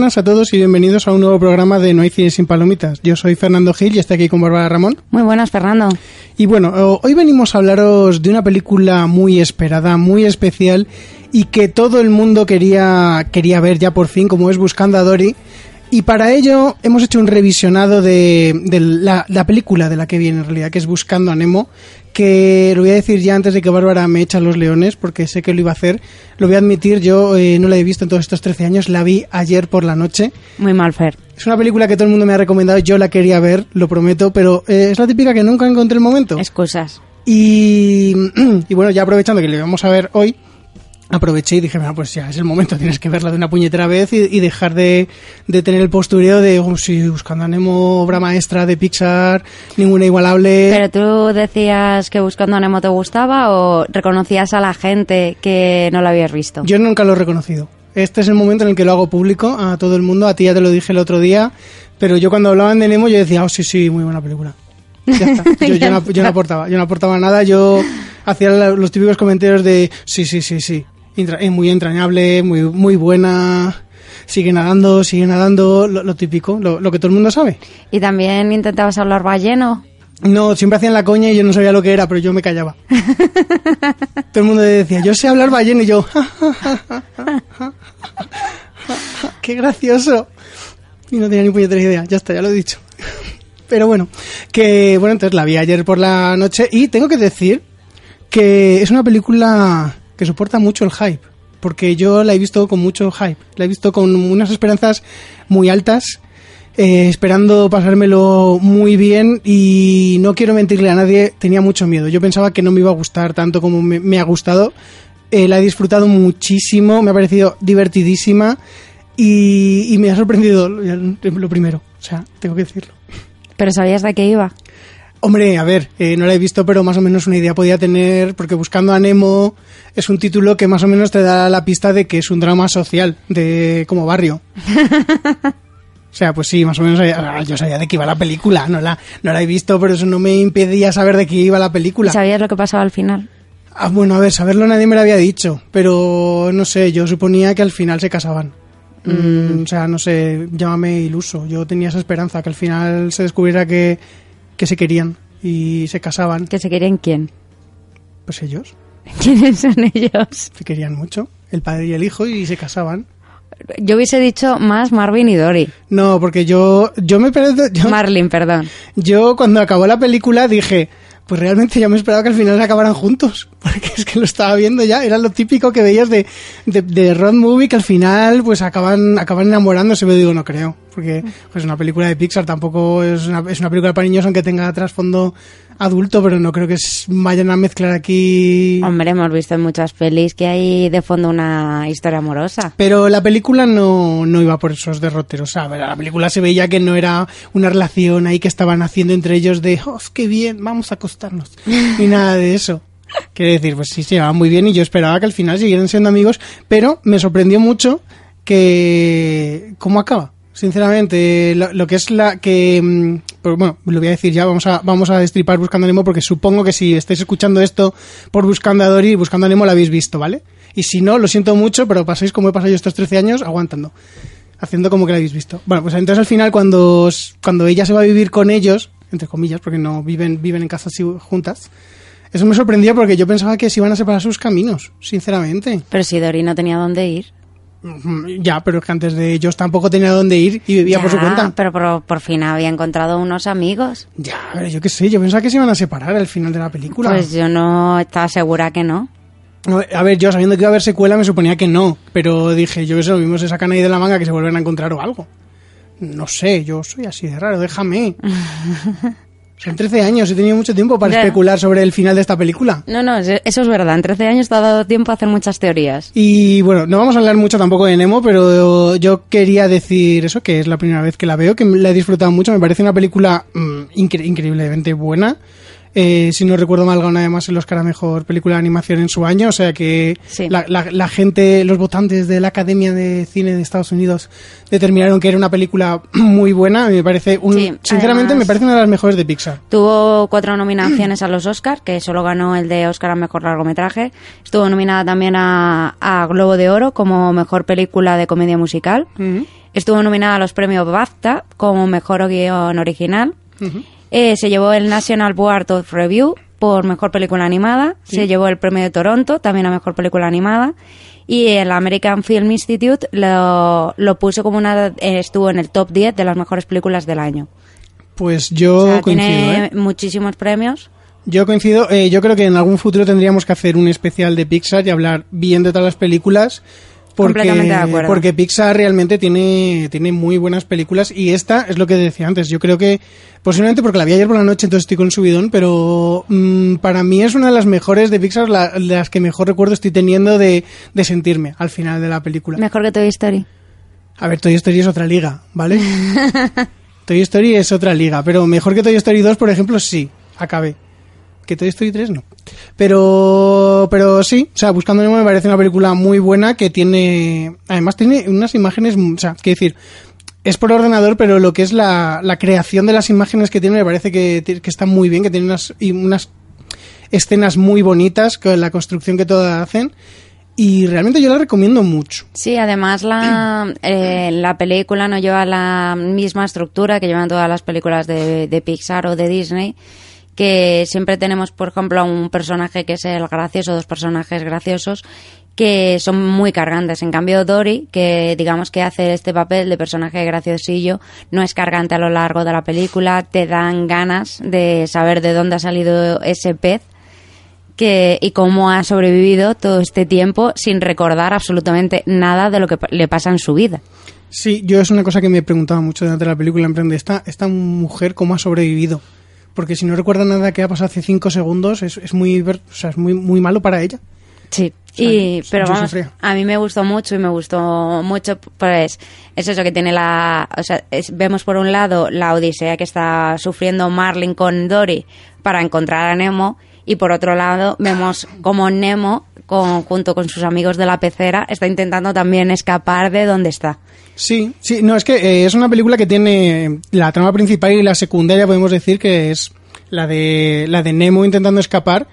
Buenas a todos y bienvenidos a un nuevo programa de No hay cine sin palomitas. Yo soy Fernando Gil y estoy aquí con Bárbara Ramón. Muy buenas, Fernando. Y bueno, hoy venimos a hablaros de una película muy esperada, muy especial y que todo el mundo quería, quería ver ya por fin, como es Buscando a Dory. Y para ello hemos hecho un revisionado de, de la, la, película de la que viene en realidad, que es Buscando a Nemo, que lo voy a decir ya antes de que Bárbara me eche a los leones, porque sé que lo iba a hacer. Lo voy a admitir, yo eh, no la he visto en todos estos 13 años, la vi ayer por la noche. Muy mal, Fer. Es una película que todo el mundo me ha recomendado, yo la quería ver, lo prometo, pero eh, es la típica que nunca encontré el momento. Excusas. Y, y bueno, ya aprovechando que le vamos a ver hoy, aproveché y dije, bueno, pues ya es el momento, tienes que verla de una puñetera vez y, y dejar de, de, tener el postureo de, oh, sí, buscando a Nemo, obra maestra de Pixar, ninguna igualable. ¿Pero tú decías que Buscando a Nemo te gustaba o reconocías a la gente que no lo habías visto? Yo nunca lo he reconocido. Este es el momento en el que lo hago público a todo el mundo, a ti ya te lo dije el otro día, pero yo cuando hablaban de Nemo yo decía, oh, sí, sí, muy buena película. Ya está. Yo, yo, no, yo no aportaba, yo no aportaba nada, yo hacía los típicos comentarios de, sí, sí, sí, sí, es muy entrañable, muy, muy buena. Sigue nadando, sigue nadando, lo, lo típico, lo, lo, que todo el mundo sabe. ¿Y también intentabas hablar balleno? No, siempre hacían la coña y yo no sabía lo que era, pero yo me callaba. todo el mundo decía, yo sé hablar balleno y yo, qué gracioso. Y no tenía ni puñetera idea, ya está, ya lo he dicho. pero bueno, que bueno, entonces la vi ayer por la noche y tengo que decir que es una película que soporta mucho el hype, porque yo la he visto con mucho hype, la he visto con unas esperanzas muy altas, eh, esperando pasármelo muy bien y no quiero mentirle a nadie, tenía mucho miedo. Yo pensaba que no me iba a gustar tanto como me, ha gustado, eh, la he disfrutado muchísimo, me ha parecido divertidísima y, y me ha sorprendido lo primero, o sea, tengo que decirlo. ¿Pero sabías de qué iba? Hombre, a ver, eh, no la he visto, pero más o menos una idea podía tener, porque Buscando a Nemo es un título que más o menos te da la pista de que es un drama social, de como barrio. o sea, pues sí, más o menos yo sabía de qué iba la película, no la, no la he visto, pero eso no me impedía saber de qué iba la película. ¿Y sabías lo que pasaba al final? Ah, bueno, a ver, saberlo nadie me lo había dicho, pero no sé, yo suponía que al final se casaban. Mm. o sea, no sé, llámame iluso. Yo tenía esa esperanza, que al final se descubriera que que se querían y se casaban. ¿Que se querían quién? Pues ellos. ¿Quiénes son ellos? Se querían mucho, el padre y el hijo, y se casaban. Yo hubiese dicho más Marvin y Dory. No, porque yo, yo me. Yo, Marlin, perdón. Yo cuando acabó la película dije, pues realmente ya me esperaba que al final se acabaran juntos, porque es que lo estaba viendo ya, era lo típico que veías de, de, de road movie que al final pues acaban, acaban enamorándose, pero digo, no creo, porque pues una película de Pixar tampoco es una, es una película para niños aunque tenga trasfondo adulto, pero no creo que vayan a mezclar aquí... Hombre, hemos visto en muchas pelis que hay de fondo una historia amorosa. Pero la película no, no iba por esos derroteros, ¿sabes? La película se veía que no era una relación ahí que estaban haciendo entre ellos de, oh, qué bien, vamos a acostarnos. Ni nada de eso. Quiere decir, pues sí, se llevaban muy bien y yo esperaba que al final siguieran siendo amigos, pero me sorprendió mucho que... ¿Cómo acaba? Sinceramente, lo, que es la que. Pues bueno, lo voy a decir ya, vamos a, vamos a destripar Buscando a Nemo, porque supongo que si estáis escuchando esto por Buscando a Dory, Buscando a Nemo lo habéis visto, ¿vale? Y si no, lo siento mucho, pero pasáis como he pasado yo estos 13 años aguantando, haciendo como que lo habéis visto. Bueno, pues entonces al final, cuando, cuando ella se va a vivir con ellos, entre comillas, porque no viven, viven en casas juntas, eso me sorprendió porque yo pensaba que se iban a separar sus caminos, sinceramente. Pero si Dory no tenía dónde ir. Ya, pero es que antes de ellos tampoco tenía dónde ir y vivía por su cuenta. Pero por, por fin había encontrado unos amigos. Ya, pero yo qué sé, yo pensaba que se iban a separar al final de la película. Pues yo no estaba segura que no. A ver, yo sabiendo que iba a haber secuela me suponía que no, pero dije, yo que sé, lo mismo se sacan ahí de la manga que se vuelven a encontrar o algo. No sé, yo soy así de raro, déjame. Son 13 años, he tenido mucho tiempo para especular sobre el final de esta película. No, no, eso es verdad. En 13 años te ha dado tiempo a hacer muchas teorías. Y bueno, no vamos a hablar mucho tampoco de Nemo, pero yo quería decir eso, que es la primera vez que la veo, que la he disfrutado mucho, me parece una película mm, incre- increíblemente buena. Eh, si no recuerdo mal, ganó además el Oscar a Mejor Película de Animación en su año, o sea que Sí. la, la- la gente, los votantes de la Academia de Cine de Estados Unidos determinaron que era una película muy buena, me parece, un, Sí, sinceramente me parece una de las mejores de Pixar. Tuvo cuatro nominaciones a los Oscars, que solo ganó el de Oscar a Mejor Largometraje. Estuvo nominada también a, a Globo de Oro como Mejor Película de Comedia Musical. Estuvo nominada a los premios BAFTA como Mejor Guión Original. Eh, se llevó el National Board of Review por Mejor Película Animada. Se llevó el premio de Toronto también a Mejor Película Animada. Y el American Film Institute lo, lo puso como una... eh, estuvo en el top 10 de las mejores películas del año. Pues yo O sea, coincido, tiene ¿eh? muchísimos premios. Yo coincido, eh, yo creo que en algún futuro tendríamos que hacer un especial de Pixar y hablar bien de todas las películas. Porque, Completamente de acuerdo. porque Pixar realmente tiene, tiene muy buenas películas y esta es lo que decía antes. Yo creo que posiblemente porque la vi ayer por la noche, entonces estoy con subidón, pero mm, para mí es una de las mejores de Pixar, la- las que mejor recuerdo estoy teniendo de, de sentirme al final de la película. Mejor que Toy Story. A ver, Toy Story es otra liga, ¿vale? Toy Story es otra liga, pero mejor que Toy Story 2, por ejemplo, sí, acabé. Que Toy Story 3 no. Pero, pero sí, o sea, Buscando Nemo me parece una película muy buena que tiene, además tiene unas imágenes, o sea, quiero decir, es por ordenador, pero lo que es la, la creación de las imágenes que tiene me parece que, que está muy bien, que tiene unas, y unas escenas muy bonitas, con la construcción que todas hacen. Y realmente yo la recomiendo mucho. Sí, además la, eh, la película no lleva la misma estructura que llevan todas las películas de, de Pixar o de Disney, que siempre tenemos, por ejemplo, a un personaje que es el gracioso, dos personajes graciosos, que son muy cargantes. En cambio, Dory, que digamos que hace este papel de personaje graciosillo, no es cargante a lo largo de la película, te dan ganas de saber de dónde ha salido ese pez que, y cómo ha sobrevivido todo este tiempo sin recordar absolutamente nada de lo que le pasa en su vida. Sí, yo es una cosa que me preguntaba mucho durante la película, en plan de esta, esta mujer cómo ha sobrevivido. Porque si no recuerda nada que ha pasado hace cinco segundos, es, es muy o sea, es muy, muy malo para ella. Sí, sea, y, pero vamos, a mí me gustó mucho y me gustó mucho, pues es eso que tiene la, o sea, es- vemos por un lado la odisea que está sufriendo Marlin con Dory para encontrar a Nemo y por otro lado vemos como Nemo con- junto con sus amigos de la pecera está intentando también escapar de donde está. Sí, sí, no, es que eh, es una película que tiene la trama principal y la secundaria, podemos decir que es la de, la de Nemo intentando escapar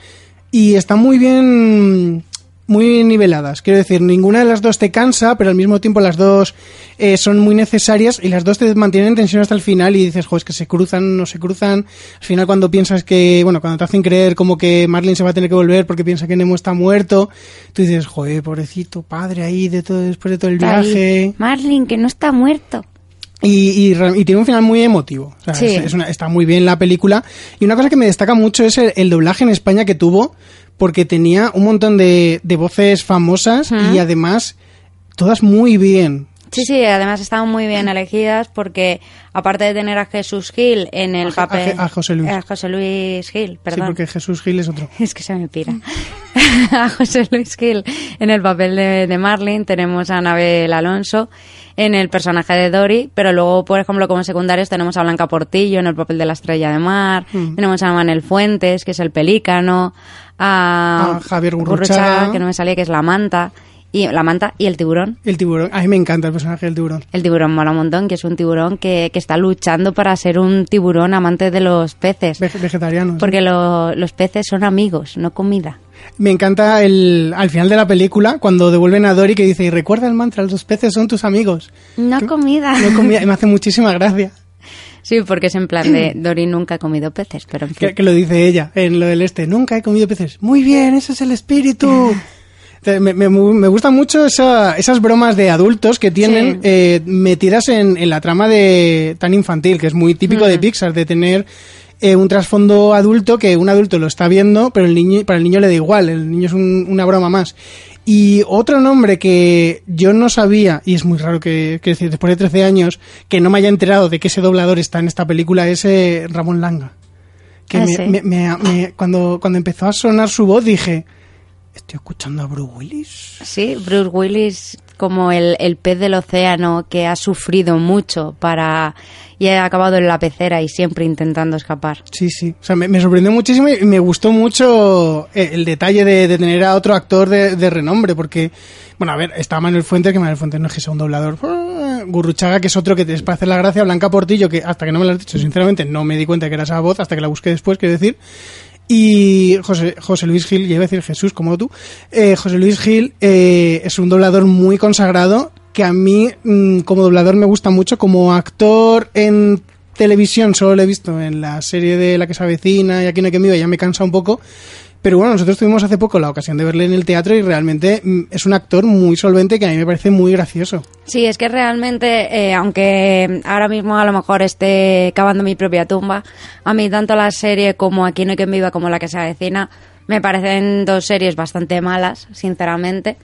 y está muy bien, muy niveladas. Quiero decir, ninguna de las dos te cansa, pero al mismo tiempo las dos eh, son muy necesarias y las dos te mantienen en tensión hasta el final y dices, jo, es que se cruzan, no se cruzan. Al final cuando piensas que, bueno, cuando te hacen creer como que Marlin se va a tener que volver porque piensa que Nemo está muerto, tú dices, joder, pobrecito padre ahí de todo, después de todo el viaje. Marlin, que no está muerto. Y, y re- y tiene un final muy emotivo. O sea, Sí. es- es una- está muy bien la película. Y una cosa que me destaca mucho es el, el doblaje en España que tuvo, porque tenía un montón de, de voces famosas y además todas muy bien. Sí, sí, además estaban muy bien elegidas porque aparte de tener a Jesús Gil en el A papel... a José Luis. A José Luis Gil, Sí, perdón. porque Jesús Gil es otro. Es que se me pira. a José Luis Gil en el papel de, de Marlin, tenemos a Anabel Alonso en el personaje de Dory, pero luego, por ejemplo, como secundarios tenemos a Blanca Portillo en el papel de la estrella de mar, Mm. tenemos a Manuel Fuentes, que es el pelícano, a, A Javier Gurruchaga. que no me salía, que es la manta, y la manta y el tiburón. El tiburón. A mí me encanta el personaje del tiburón. El tiburón mola un montón, que es un tiburón que, que está luchando para ser un tiburón amante de los peces. Vege- vegetariano. sí. Porque lo- los peces son amigos, no comida. Me encanta el, al final de la película, cuando devuelven a Dory que dice, y recuerda el mantra, los peces son tus amigos. No comida. No comida, y me hace muchísima gracia. Sí, porque es en plan de Dory nunca ha comido peces, pero en fin. Que, que lo dice ella en lo del este. Nunca he comido peces. Muy bien, ese es el espíritu. Me, me- me gustan mucho esa- esas bromas de adultos que tienen Sí. eh, metidas en, en la trama de tan infantil, que es muy típico Mm. de Pixar, de tener eh, un trasfondo adulto que un adulto lo está viendo, pero el niño, para el niño le da igual, el niño es un- una broma más. Y otro nombre que yo no sabía, y es muy raro que, después de 13 años, que no me haya enterado de que ese doblador está en esta película, es eh, Ramón Langa. Que Ah, me- sí. me- cuando, cuando empezó a sonar su voz dije, estoy escuchando a Bruce Willis. Sí, Bruce Willis como el, el pez del océano que ha sufrido mucho para y ha acabado en la pecera y siempre intentando escapar. Sí, sí. O sea, me, me sorprendió muchísimo y me gustó mucho el, el detalle de, de tener a otro actor de, de renombre, porque, bueno, a ver, está Manuel Fuentes, que Manuel Fuentes no es que sea un doblador. Gurruchaga, que es otro que te es para hacer la gracia. Blanca Portillo, que hasta que no me lo has dicho, sinceramente, no me di cuenta que era esa voz, hasta que la busqué después, quiero decir. Y José, José Luis Gil, iba a decir Jesús, como tú, eh, José Luis Gil eh, es un doblador muy consagrado que a mí mm, como doblador me gusta mucho, como actor en televisión solo lo he visto en la serie de La que se avecina y Aquí no hay que viva, ya me cansa un poco, pero bueno, nosotros tuvimos hace poco la ocasión de verle en el teatro y realmente mm, es un actor muy solvente que a mí me parece muy gracioso. Sí, es que realmente, eh, aunque ahora mismo a lo mejor esté cavando mi propia tumba, a mí tanto la serie como Aquí no hay quien viva como la que se avecina me parecen dos series bastante malas, sinceramente.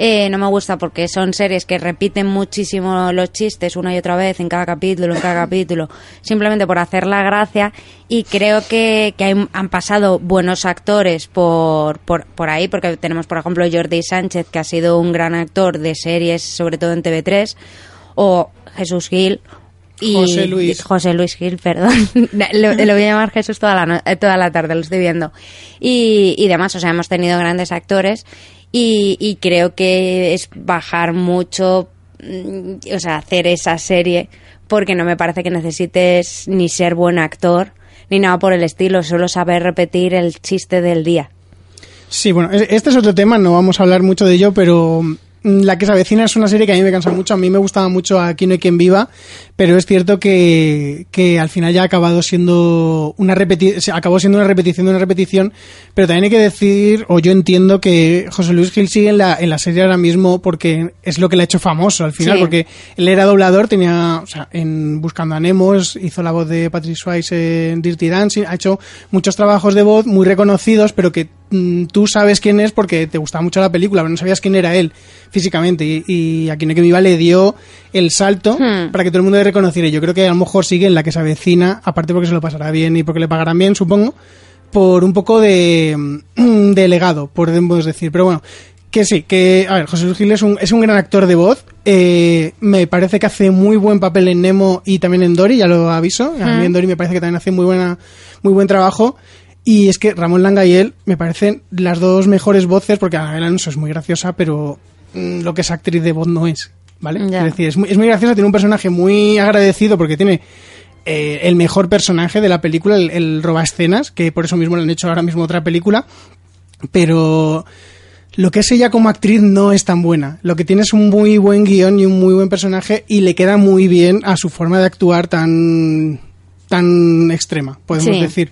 Eh, no me gusta porque son series que repiten muchísimo los chistes una y otra vez en cada capítulo, en cada capítulo, simplemente por hacer la gracia. Y creo que, que hay- han pasado buenos actores por, por, por ahí, porque tenemos, por ejemplo, Jordi Sánchez, que ha sido un gran actor de series, sobre todo en TV3, o Jesús Gil. Y José Luis. José Luis Gil, perdón. lo, lo voy a llamar Jesús toda la, no- toda la tarde, lo estoy viendo. Y, y demás, o sea, hemos tenido grandes actores y, y creo que es bajar mucho, mm, o sea, hacer esa serie porque no me parece que necesites ni ser buen actor ni nada por el estilo, solo saber repetir el chiste del día. Sí, bueno, es- este es otro tema, no vamos a hablar mucho de ello, pero La que se avecina es una serie que a mí me cansa mucho, a mí me gustaba mucho Aquí no hay quien viva, pero es cierto que, que al final ya ha acabado siendo una repeti se acabó siendo una repetición de una repetición, pero también hay que decir, o yo entiendo que José Luis Gil sigue en la, en la serie ahora mismo porque es lo que le ha hecho famoso al final, Sí. porque él era doblador, tenía, o sea, en Buscando a Nemo, hizo la voz de Patrick Swayze en Dirty Dancing, ha hecho muchos trabajos de voz muy reconocidos, pero que mm, tú sabes quién es porque te gustaba mucho la película, pero no sabías quién era él físicamente. Y, y a quien que viva le dio el salto Hmm. para que todo el mundo le reconociera. Yo creo que a lo mejor sigue en la que se avecina, aparte porque se lo pasará bien y porque le pagarán bien, supongo, por un poco de, mm, de legado, podemos decir. Pero bueno, que sí, que, a ver, José Luis Gil es un, es un gran actor de voz. eh, me parece que hace muy buen papel en Nemo y también en Dory, ya lo aviso. A mí en Dory me parece que también hace muy, buena, muy buen trabajo. Y es que Ramón Langa y él me parecen las dos mejores voces, porque Anabel Alonso es muy graciosa, pero lo que es actriz de voz no es, ¿vale? Es decir, es muy, es muy graciosa, tiene un personaje muy agradecido porque tiene eh, el mejor personaje de la película, el, el roba escenas, que por eso mismo le han hecho ahora mismo otra película, pero lo que es ella como actriz no es tan buena. Lo que tiene es un muy buen guion y un muy buen personaje y le queda muy bien a su forma de actuar tan, tan extrema, podemos Sí. decir.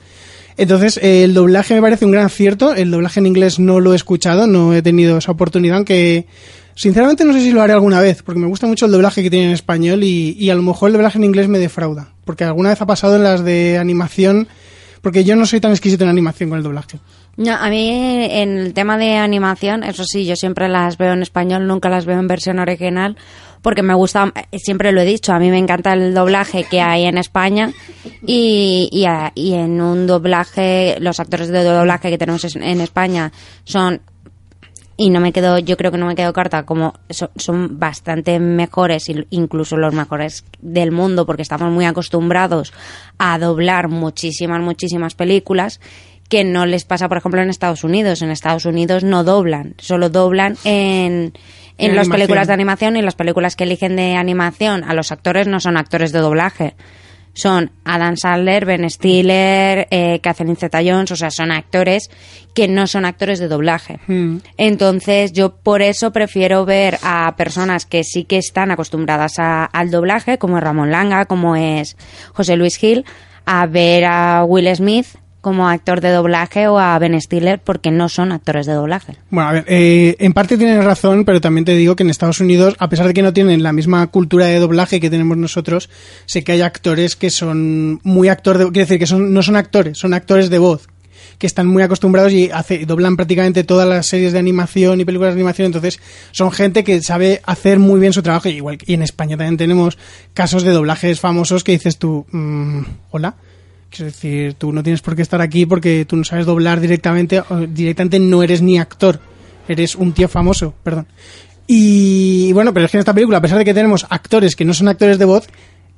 Entonces, el doblaje me parece un gran acierto. El doblaje en inglés no lo he escuchado, no he tenido esa oportunidad, aunque sinceramente no sé si lo haré alguna vez, porque me gusta mucho el doblaje que tiene en español y, y a lo mejor el doblaje en inglés me defrauda, porque alguna vez ha pasado en las de animación, porque yo no soy tan exquisito en animación con el doblaje. No, a mí en el tema de animación, eso sí, yo siempre las veo en español, nunca las veo en versión original, porque me gusta, siempre lo he dicho, a mí me encanta el doblaje que hay en España y, y, a- y en un doblaje, los actores de doblaje que tenemos en España son y no me quedo, yo creo que no me quedo carta, como so- son bastante mejores, incluso los mejores del mundo, porque estamos muy acostumbrados a doblar muchísimas, muchísimas películas que no les pasa, por ejemplo, en Estados Unidos. En Estados Unidos no doblan, solo doblan en, en, las películas de animación y las películas que eligen de animación a los actores no son actores de doblaje. Son Adam Sandler, Ben Stiller, eh, Catherine Zeta-Jones, o sea, son actores que no son actores de doblaje. Mm. Entonces, yo por eso prefiero ver a personas que sí que están acostumbradas a- al doblaje, como es Ramón Langa, como es José Luis Gil, a ver a Will Smith como actor de doblaje o a Ben Stiller porque no son actores de doblaje. Bueno, a ver, eh, en parte tienes razón, pero también te digo que en Estados Unidos, a pesar de que no tienen la misma cultura de doblaje que tenemos nosotros, sé que hay actores que son muy actor de, quiero decir que son no son actores, son actores de voz que están muy acostumbrados y hace, doblan prácticamente todas las series de animación y películas de animación, entonces son gente que sabe hacer muy bien su trabajo. Igual y en España también tenemos casos de doblajes famosos que dices tú, mm, hola. Quiero decir, tú no tienes por qué estar aquí porque tú no sabes doblar directamente, directamente no eres ni actor, eres un tío famoso, perdón. Y bueno, pero es que en esta película, a pesar de que tenemos actores que no son actores de voz,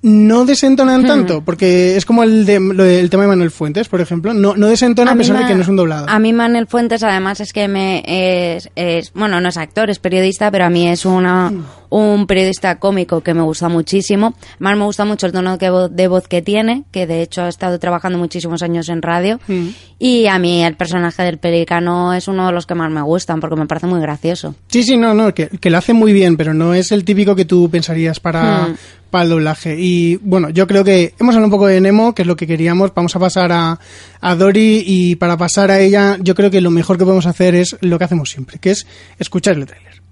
no desentonan tanto, porque es como el, de, lo del tema de Manuel Fuentes, por ejemplo, no, no desentona a, pesar de que no es un doblado. A mí Manuel Fuentes además es que me es, es- bueno, no es actor, es periodista, pero a mí es una un periodista cómico que me gusta muchísimo. Más me gusta mucho el tono que de voz que tiene, que de hecho ha estado trabajando muchísimos años en radio. Mm. Y a mí el personaje del pelicano es uno de los que más me gustan porque me parece muy gracioso. Sí, sí, no, no, que, que lo hace muy bien, pero no es el típico que tú pensarías para, Hmm. Para el doblaje. Y bueno, yo creo que hemos hablado un poco de Nemo, que es lo que queríamos. Vamos a pasar a, a Dory y para pasar a ella, yo creo que lo mejor que podemos hacer es lo que hacemos siempre, que es escuchar el tráiler.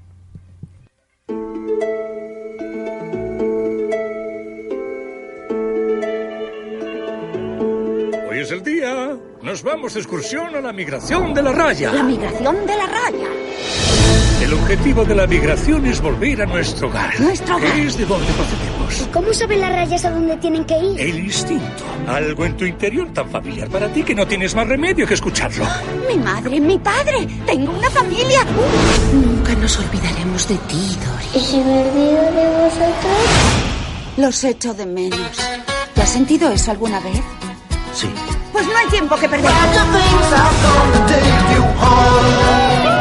Hoy es el día. Nos vamos de excursión a la migración de la raya. La migración de la raya. El objetivo de la migración es volver a nuestro hogar. Nuestro hogar. Es de donde procedemos. ¿Cómo saben las rayas a dónde tienen que ir? El instinto. Algo en tu interior tan familiar para ti que no tienes más remedio que escucharlo. Mi madre, mi padre. Tengo una familia. Nunca nos olvidaremos de ti, Dory. ¿Y si me olvido de vosotros? Los echo de menos. ¿Te has sentido eso alguna vez? Sí. Pues no hay tiempo que perder.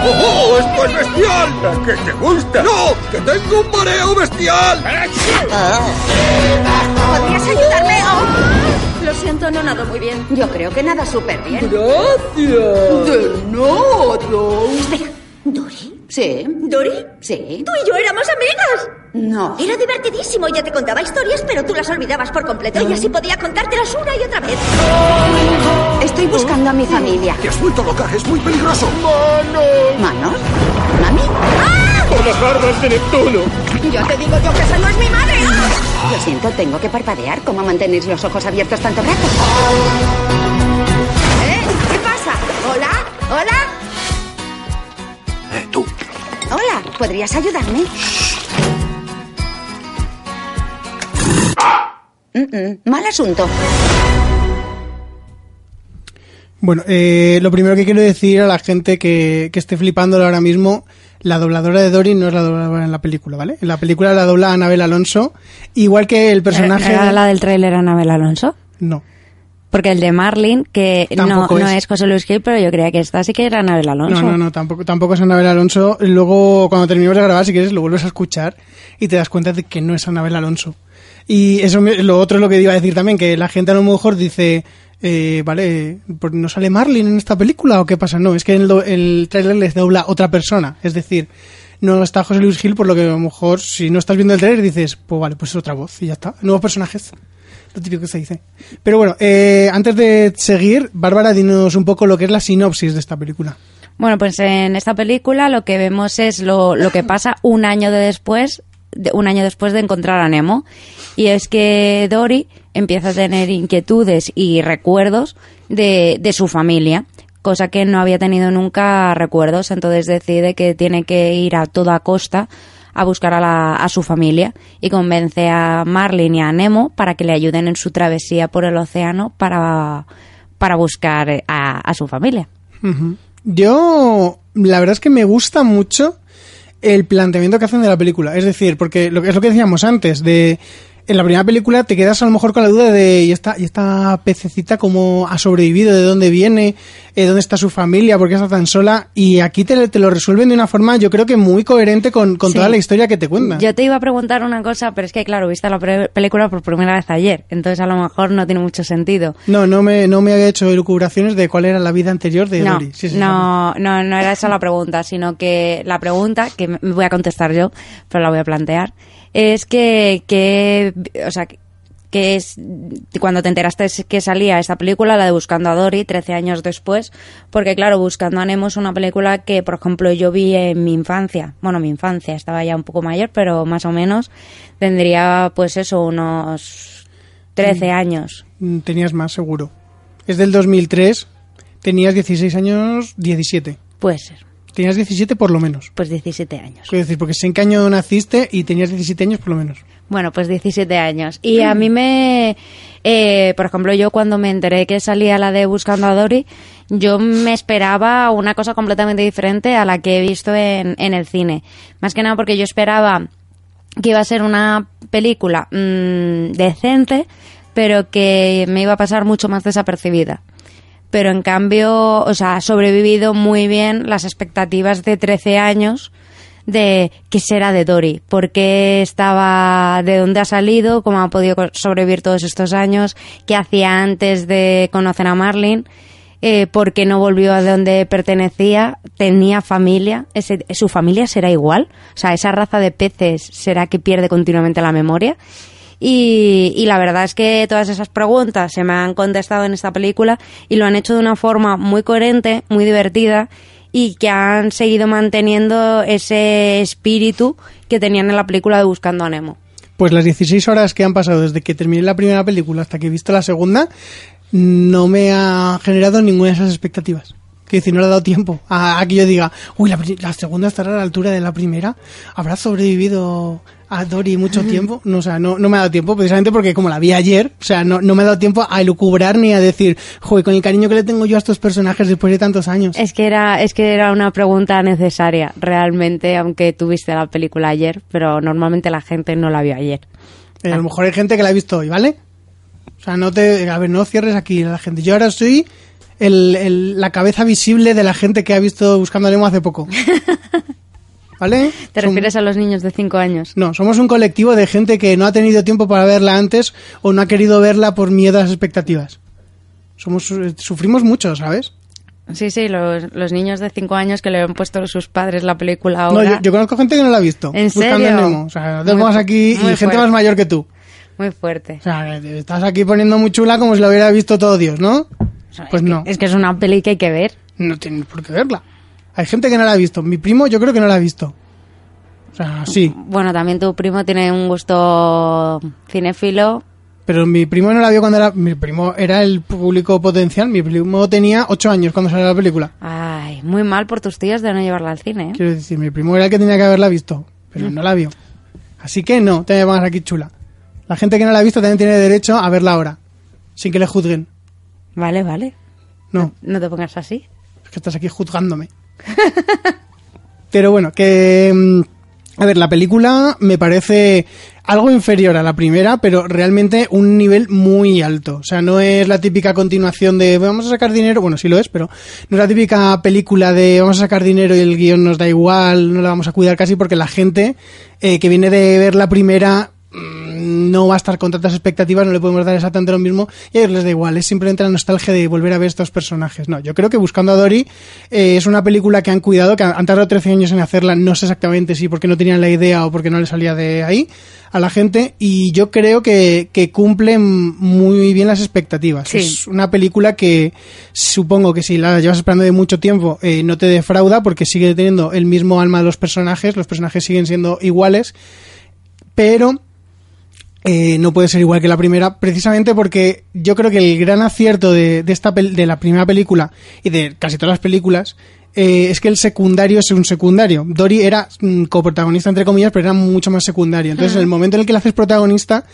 ¡Oh, esto es bestial! ¿Qué te gusta? ¡No! ¡Que tengo un mareo bestial! ¿Podrías ayudarme? Lo siento, no nado muy bien. Yo creo que nada súper bien. Gracias. De nada. Espera, ¿Dory? Sí. ¿Dori? Sí. Tú y yo éramos amigas. No. Era divertidísimo. Ya te contaba historias, pero tú las olvidabas por completo. Y así podía contártelas una y otra vez. Estoy buscando a mi familia. Te has vuelto loca, es muy peligroso. ¿Manos? ¿Mami? ¡Por las barbas de Neptuno! Ya te digo yo que esa no es mi madre. Lo siento, tengo que parpadear. ¿Cómo mantenéis los ojos abiertos tanto rato? ¿Eh? ¿Qué pasa? ¿Hola? ¿Hola? ¿Podrías ayudarme? Mm, mm, mal asunto. Bueno, eh, lo primero que quiero decir a la gente que, que esté flipándolo ahora mismo, la dobladora de Dory no es la dobladora en la película, ¿vale? En la película la dobla Anabel Alonso, igual que el personaje... ¿Era la del tráiler Anabel Alonso? No. Porque el de Marlin, que no, es. José Luis Gil, pero yo creía que esta sí que era Anabel Alonso. No, no, no, tampoco, tampoco es Anabel Alonso. Luego, cuando terminemos de grabar, si quieres, lo vuelves a escuchar y te das cuenta de que no es Anabel Alonso. Y eso, lo otro es lo que iba a decir también, que la gente a lo mejor dice, eh, vale, ¿por- ¿no sale Marlin en esta película o qué pasa? No, es que el, el tráiler les dobla otra persona. Es decir, no está José Luis Gil, por lo que a lo mejor si no estás viendo el tráiler dices, pues vale, pues es otra voz y ya está. Nuevos personajes. Lo se dice. Pero bueno, eh, antes de seguir, Bárbara, dinos un poco lo que es la sinopsis de esta película. Bueno, pues en esta película lo que vemos es lo, lo que pasa un año de después, de, un año después de encontrar a Nemo. Y es que Dory empieza a tener inquietudes y recuerdos de, de su familia, cosa que no había tenido nunca recuerdos. Entonces decide que tiene que ir a toda costa a buscar a, la- a su familia y convence a Marlin y a Nemo para que le ayuden en su travesía por el océano para, para buscar a- a su familia. Yo, la verdad es que me gusta mucho el planteamiento que hacen de la película. Es decir, porque lo es lo que decíamos antes, de en la primera película te quedas a lo mejor con la duda de ¿y esta, y esta pececita cómo ha sobrevivido? ¿De dónde viene? Eh, ¿Dónde está su familia? ¿Por qué está tan sola? Y aquí te, te lo resuelven de una forma, yo creo que muy coherente con, con Sí. toda la historia que te cuentan. Yo te iba a preguntar una cosa, pero es que, claro, viste la película por primera vez ayer, entonces a lo mejor no tiene mucho sentido. No, no me, no me había hecho elucubraciones de cuál era la vida anterior de No, Dory. Sí, sí, no, no, no era esa la pregunta, sino que la pregunta, que me voy a contestar yo, pero la voy a plantear, es que, que o sea, que es cuando te enteraste que salía esta película, la de Buscando a Dory, 13 años después, porque claro, Buscando a Nemo es una película que, por ejemplo, yo vi en mi infancia, bueno, mi infancia, estaba ya un poco mayor, pero más o menos tendría pues eso, unos 13 años. Mm, Tenías más, seguro. Es del 2003. Tenías 16 años, 17. Puede ser, Tenías 17 por lo menos. pues 17 años. Quiero decir, porque sé en qué año naciste y tenías 17 años por lo menos. Bueno, pues 17 años. Y a mí me, eh, por ejemplo, yo cuando me enteré que salía la de Buscando a Dory, yo me esperaba una cosa completamente diferente a la que he visto en, en el cine. Más que nada porque yo esperaba que iba a ser una película mm, decente, pero que me iba a pasar mucho más desapercibida. Pero en cambio, o sea, ha sobrevivido muy bien las expectativas de 13 años de qué será de Dory, por qué estaba, de dónde ha salido, cómo ha podido sobrevivir todos estos años, qué hacía antes de conocer a Marlin, eh, por qué no volvió a donde pertenecía, tenía familia, ese- su familia será igual, o sea, esa raza de peces será que pierde continuamente la memoria. Y, y la verdad es que todas esas preguntas se me han contestado en esta película y lo han hecho de una forma muy coherente, muy divertida y que han seguido manteniendo ese espíritu que tenían en la película de Buscando a Nemo. Pues las 16 horas que han pasado desde que terminé la primera película hasta que he visto la segunda, no me ha generado ninguna de esas expectativas. Que decir, no le ha dado tiempo a, que yo diga, uy, la segunda estará a la altura de la primera, habrá sobrevivido a Dory mucho tiempo. No, o sea, no, no me ha dado tiempo, precisamente porque como la vi ayer, o sea, no, no me ha dado tiempo a elucubrar ni a decir, joder, con el cariño que le tengo yo a estos personajes después de tantos años. Es que era, es que era una pregunta necesaria, realmente, aunque tuviste la película ayer, pero normalmente la gente no la vio ayer. Eh, a lo mejor hay gente que la ha visto hoy, ¿vale? O sea, no te. A ver, no cierres aquí a la gente. Yo ahora soy el, el- la cabeza visible de la gente que ha visto Buscando Nemo hace poco. ¿Vale? ¿Te Som- refieres a los niños de 5 años? No, somos un colectivo de gente que no ha tenido tiempo para verla antes o no ha querido verla por miedo a las expectativas. Somos, eh, sufrimos mucho, ¿sabes? Sí, sí, los, los niños de 5 años que le han puesto sus padres la película No, ahora. yo, yo conozco gente que no la ha visto. ¿En Buscando serio? Nemo. O sea, no te Muy pongas fu- aquí y gente fuerte. más mayor que tú. Muy fuerte. O sea, que te estás aquí poniendo muy chula como si lo hubiera visto todo Dios, ¿no? Pues no. Es que es una peli que hay que ver. No tienes por qué verla. Hay gente que no la ha visto. Mi primo yo creo que no la ha visto. O sea, sí. Bueno, también tu primo tiene un gusto cinéfilo. Pero mi primo no la vio cuando era... Mi primo era el público potencial. Mi primo tenía ocho años cuando salió la película. Ay, muy mal por tus tíos de no llevarla al cine. ¿eh? Quiero decir, mi primo era el que tenía que haberla visto. Pero no la vio. Así que no, te pongas aquí chula. La gente que no la ha visto también tiene derecho a verla ahora. Sin que le juzguen. Vale, vale. No, No te pongas así. es que estás aquí juzgándome. Pero bueno, que... mm, A ver, la película me parece algo inferior a la primera, pero realmente un nivel muy alto. O sea, no es la típica continuación de vamos a sacar dinero, bueno, sí lo es, pero no es la típica película de vamos a sacar dinero y el guion nos da igual, no la vamos a cuidar casi porque la gente eh, que viene de ver la primera mm, no va a estar con tantas expectativas, no le podemos dar exactamente lo mismo y a ellos les da igual, es simplemente la nostalgia de volver a ver estos personajes. No, yo creo que Buscando a Dory eh, es una película que han cuidado, que han tardado 13 años en hacerla, no sé exactamente si porque no tenían la idea o porque no le salía de ahí a la gente y yo creo que, que cumple muy bien las expectativas. Sí. Es una película que supongo que si la llevas esperando de mucho tiempo eh, no te defrauda porque sigue teniendo el mismo alma de los personajes, los personajes siguen siendo iguales, pero eh, no puede ser igual que la primera, precisamente porque yo creo que el gran acierto de, de esta pel- de la primera película y de casi todas las películas eh, es que el secundario es un secundario. Dory era mm, coprotagonista entre comillas, pero era mucho más secundario. Entonces, en el momento en el que la haces protagonista,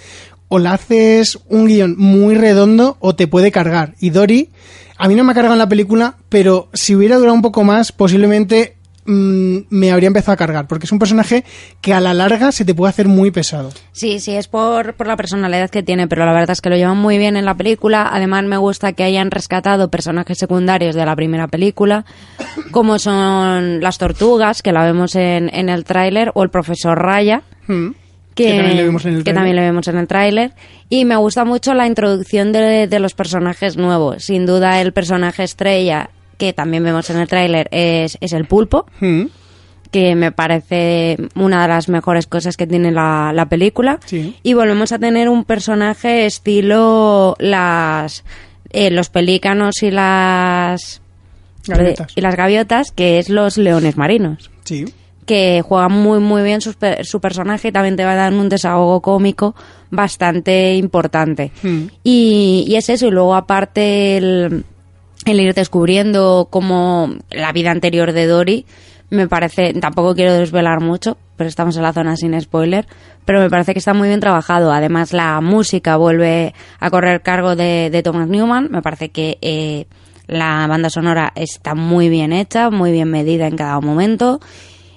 o la haces un guion muy redondo o te puede cargar. Y Dory, a mí no me ha cargado en la película, pero si hubiera durado un poco más, posiblemente mm, me habría empezado a cargar, porque es un personaje que a la larga se te puede hacer muy pesado. Sí, sí, es por, por la personalidad que tiene, pero la verdad es que lo llevan muy bien en la película. Además, me gusta que hayan rescatado personajes secundarios de la primera película, como son las tortugas, que la vemos en, en el tráiler, o el profesor Raya. Mm. Que, Que también le vemos en el que tráiler. también le vemos en el tráiler. Y me gusta mucho la introducción de, de los personajes nuevos. Sin duda, el personaje estrella, que también vemos en el tráiler, es, es el pulpo Mm. que me parece una de las mejores cosas que tiene la, la película. Sí. Y volvemos a tener un personaje estilo las eh, los pelícanos y las Gaviotas. y las gaviotas, que es los leones marinos Sí. que juega muy muy bien su personaje y también te va a dar un desahogo cómico bastante importante. Hmm. Y, y es eso, y luego aparte el, el ir descubriendo como la vida anterior de Dory, me parece, tampoco quiero desvelar mucho, pero estamos en la zona sin spoiler, pero me parece que está muy bien trabajado. Además la música vuelve a correr cargo de, de Thomas Newman, me parece que eh, la banda sonora está muy bien hecha, muy bien medida en cada momento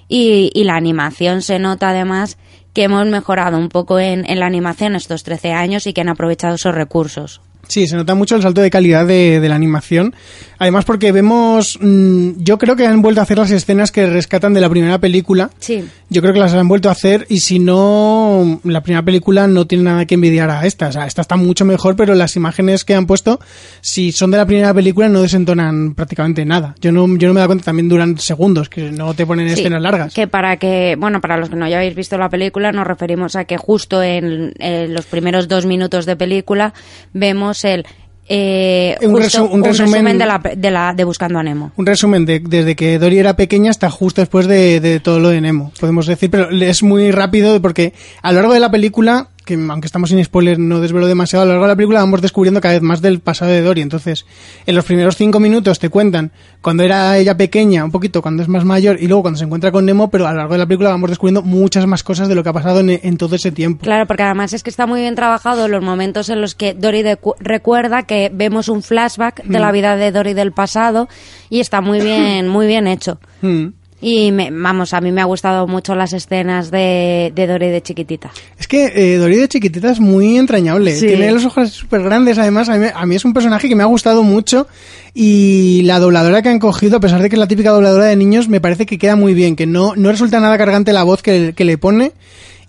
y, y la animación se nota además que hemos mejorado un poco en, en la animación estos 13 años y que han aprovechado esos recursos. Sí, se nota mucho el salto de calidad de, de la animación. Además, porque vemos. mm, yo creo que han vuelto a hacer las escenas que rescatan de la primera película. Sí. Yo creo que las han vuelto a hacer y si no, la primera película no tiene nada que envidiar a esta. O sea, esta está mucho mejor, pero las imágenes que han puesto, si son de la primera película, no desentonan prácticamente nada. Yo no, yo no me da cuenta, también duran segundos, que no te ponen Sí, escenas largas. Que para que, bueno, para los que no hayáis visto la película, nos referimos a que justo en, en los primeros dos minutos de película vemos el eh, Un justo resu- un resumen- de la, de la de Buscando a Nemo. Un resumen de, desde que Dory era pequeña hasta justo después de, de todo lo de Nemo, podemos decir, pero es muy rápido porque a lo largo de la película, que aunque estamos sin spoiler no desvelo demasiado, a lo largo de la película vamos descubriendo cada vez más del pasado de Dory. Entonces, en los primeros cinco minutos te cuentan cuando era ella pequeña, un poquito cuando es más mayor y luego cuando se encuentra con Nemo, pero a lo largo de la película vamos descubriendo muchas más cosas de lo que ha pasado en, en todo ese tiempo. Claro, porque además es que está muy bien trabajado los momentos en los que Dory recuerda que vemos un flashback de Mm. la vida de Dory del pasado y está muy bien, muy bien hecho. Mm. Y me- vamos, a mí me ha gustado mucho las escenas de, de Dory de chiquitita. Es que eh, Dory de chiquitita es muy entrañable. Sí. Tiene los ojos súper grandes, además. A mí, a mí es un personaje que me ha gustado mucho. Y la dobladora que han cogido, a pesar de que es la típica dobladora de niños, me parece que queda muy bien. Que no, no resulta nada cargante la voz que, que le pone.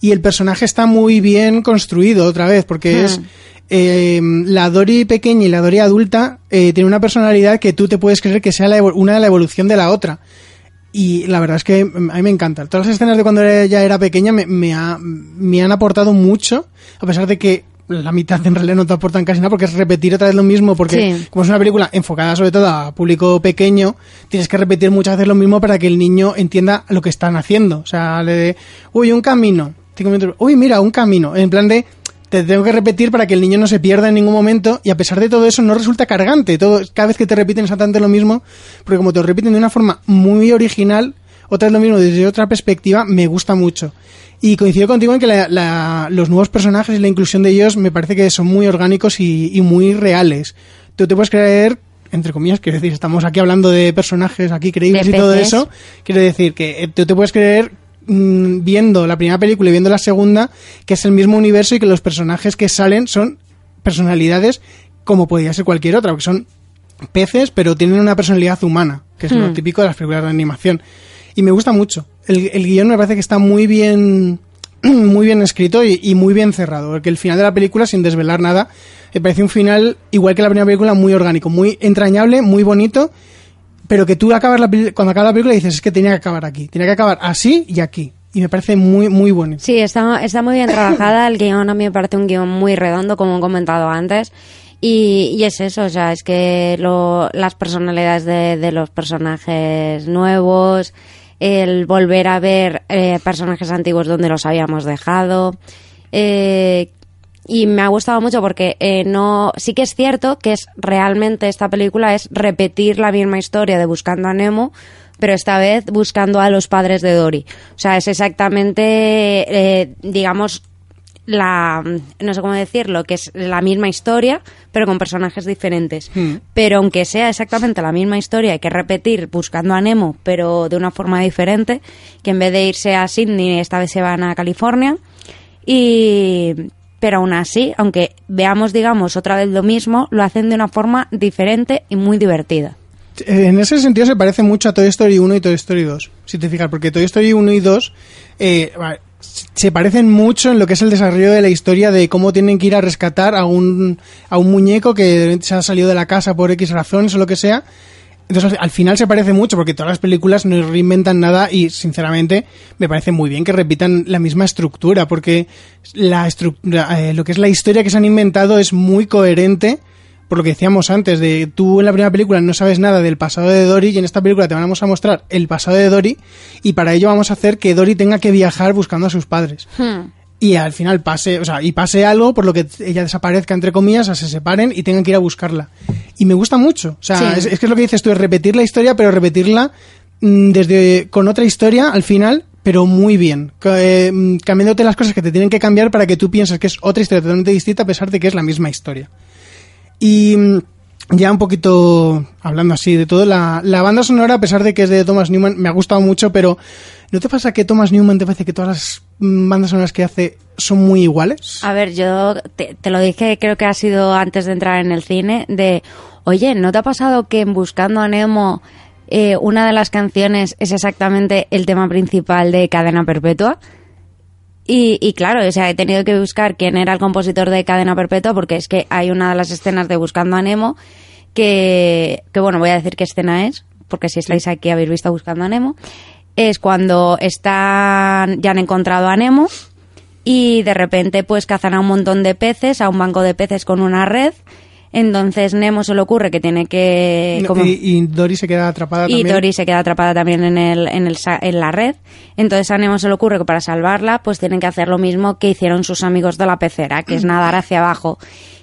Y el personaje está muy bien construido otra vez, porque es. eh, la Dory pequeña y la Dory adulta eh, tiene una personalidad que tú te puedes creer que sea la una de la evolución de la otra. Y la verdad es que a mí me encanta. Todas las escenas de cuando ella era pequeña me, me, ha- me han aportado mucho, a pesar de que la mitad en realidad no te aportan casi nada porque es repetir otra vez lo mismo, porque Sí. como es una película enfocada sobre todo a público pequeño, tienes que repetir muchas veces lo mismo para que el niño entienda lo que están haciendo. O sea, le de, uy, un camino, cinco minutos, uy, mira, un camino, en plan de, te tengo que repetir para que el niño no se pierda en ningún momento y a pesar de todo eso no resulta cargante. Todo, cada vez que te repiten exactamente lo mismo, porque como te lo repiten de una forma muy original, otra vez lo mismo desde otra perspectiva, me gusta mucho. Y coincido contigo en que la- la- los nuevos personajes y la inclusión de ellos me parece que son muy orgánicos y, y muy reales. Tú te puedes creer, entre comillas, quiero decir, estamos aquí hablando de personajes aquí creíbles De y todo eso, quiero decir que eh, tú te puedes creer mm, viendo la primera película y viendo la segunda que es el mismo universo y que los personajes que salen son personalidades como podría ser cualquier otra, porque son peces, pero tienen una personalidad humana, que es lo Hmm. típico de las películas de animación. Y me gusta mucho. El, el guion me parece que está muy bien muy bien escrito y, y muy bien cerrado, porque el final de la película, sin desvelar nada, me parece un final, igual que la primera película, muy orgánico, muy entrañable, muy bonito, pero que tú acabas la, cuando acabas la película dices, es que tenía que acabar aquí, tenía que acabar así y aquí. Y me parece muy, muy bueno. Sí, está, está muy bien trabajada. El guion a mí me parece un guion muy redondo, como he comentado antes. Y, y es eso, o sea, es que lo- las personalidades de, de los personajes nuevos, el volver a ver eh, personajes antiguos donde los habíamos dejado. eh, y me ha gustado mucho porque eh, no sí que es cierto que es realmente esta película es repetir la misma historia de Buscando a Nemo pero esta vez buscando a los padres de Dory o sea es exactamente eh, digamos la no sé cómo decirlo que es la misma historia pero con personajes diferentes Hmm. pero aunque sea exactamente la misma historia hay que repetir buscando a Nemo pero de una forma diferente que en vez de irse a Sydney esta vez se van a California y pero aún así, aunque veamos, digamos, otra vez lo mismo, lo hacen de una forma diferente y muy divertida. En ese sentido se parece mucho a Toy Story 1 y Toy Story 2, si te fijas, porque Toy Story 1 y 2 eh, se parecen mucho en lo que es el desarrollo de la historia de cómo tienen que ir a rescatar a un, a un muñeco que se ha salido de la casa por X razones o lo que sea. Entonces al, al final se parece mucho porque todas las películas no reinventan nada y sinceramente me parece muy bien que repitan la misma estructura porque la estructura, eh, lo que es la historia que se han inventado es muy coherente por lo que decíamos antes, de tú en la primera película no sabes nada del pasado de Dory y en esta película te vamos a mostrar el pasado de Dory y para ello vamos a hacer que Dory tenga que viajar buscando a sus padres. Hmm. Y al final pase, o sea, y pase algo por lo que ella desaparezca entre comillas, o se separen y tengan que ir a buscarla. Y me gusta mucho. O sea, Sí. es, es que es lo que dices tú, es repetir la historia, pero repetirla mm, desde con otra historia al final, pero muy bien. Eh, mm, cambiándote las cosas que te tienen que cambiar para que tú pienses que es otra historia totalmente distinta a pesar de que es la misma historia. Y mm, ya un poquito hablando así de todo, la, la banda sonora, a pesar de que es de Thomas Newman, me ha gustado mucho, pero ¿no te pasa que Thomas Newman te parece que todas las bandas sonoras que hace son muy iguales? A ver, yo te, te lo dije, creo que ha sido antes de entrar en el cine, de, oye, ¿no te ha pasado que en Buscando a Nemo eh, una de las canciones es exactamente el tema principal de Cadena Perpetua? Y, y claro, o sea, he tenido que buscar quién era el compositor de Cadena Perpetua porque es que hay una de las escenas de Buscando a Nemo que, que bueno, voy a decir qué escena es, porque si estáis aquí habéis visto Buscando a Nemo, es cuando están, ya han encontrado a Nemo y de repente pues cazan a un montón de peces, a un banco de peces con una red. Entonces Nemo se le ocurre que tiene que... como- Y, y Dory se queda atrapada y también. Dory se queda atrapada también en, el, en, el, en la red. Entonces a Nemo se le ocurre que para salvarla pues tienen que hacer lo mismo que hicieron sus amigos de la pecera, que es nadar hacia abajo.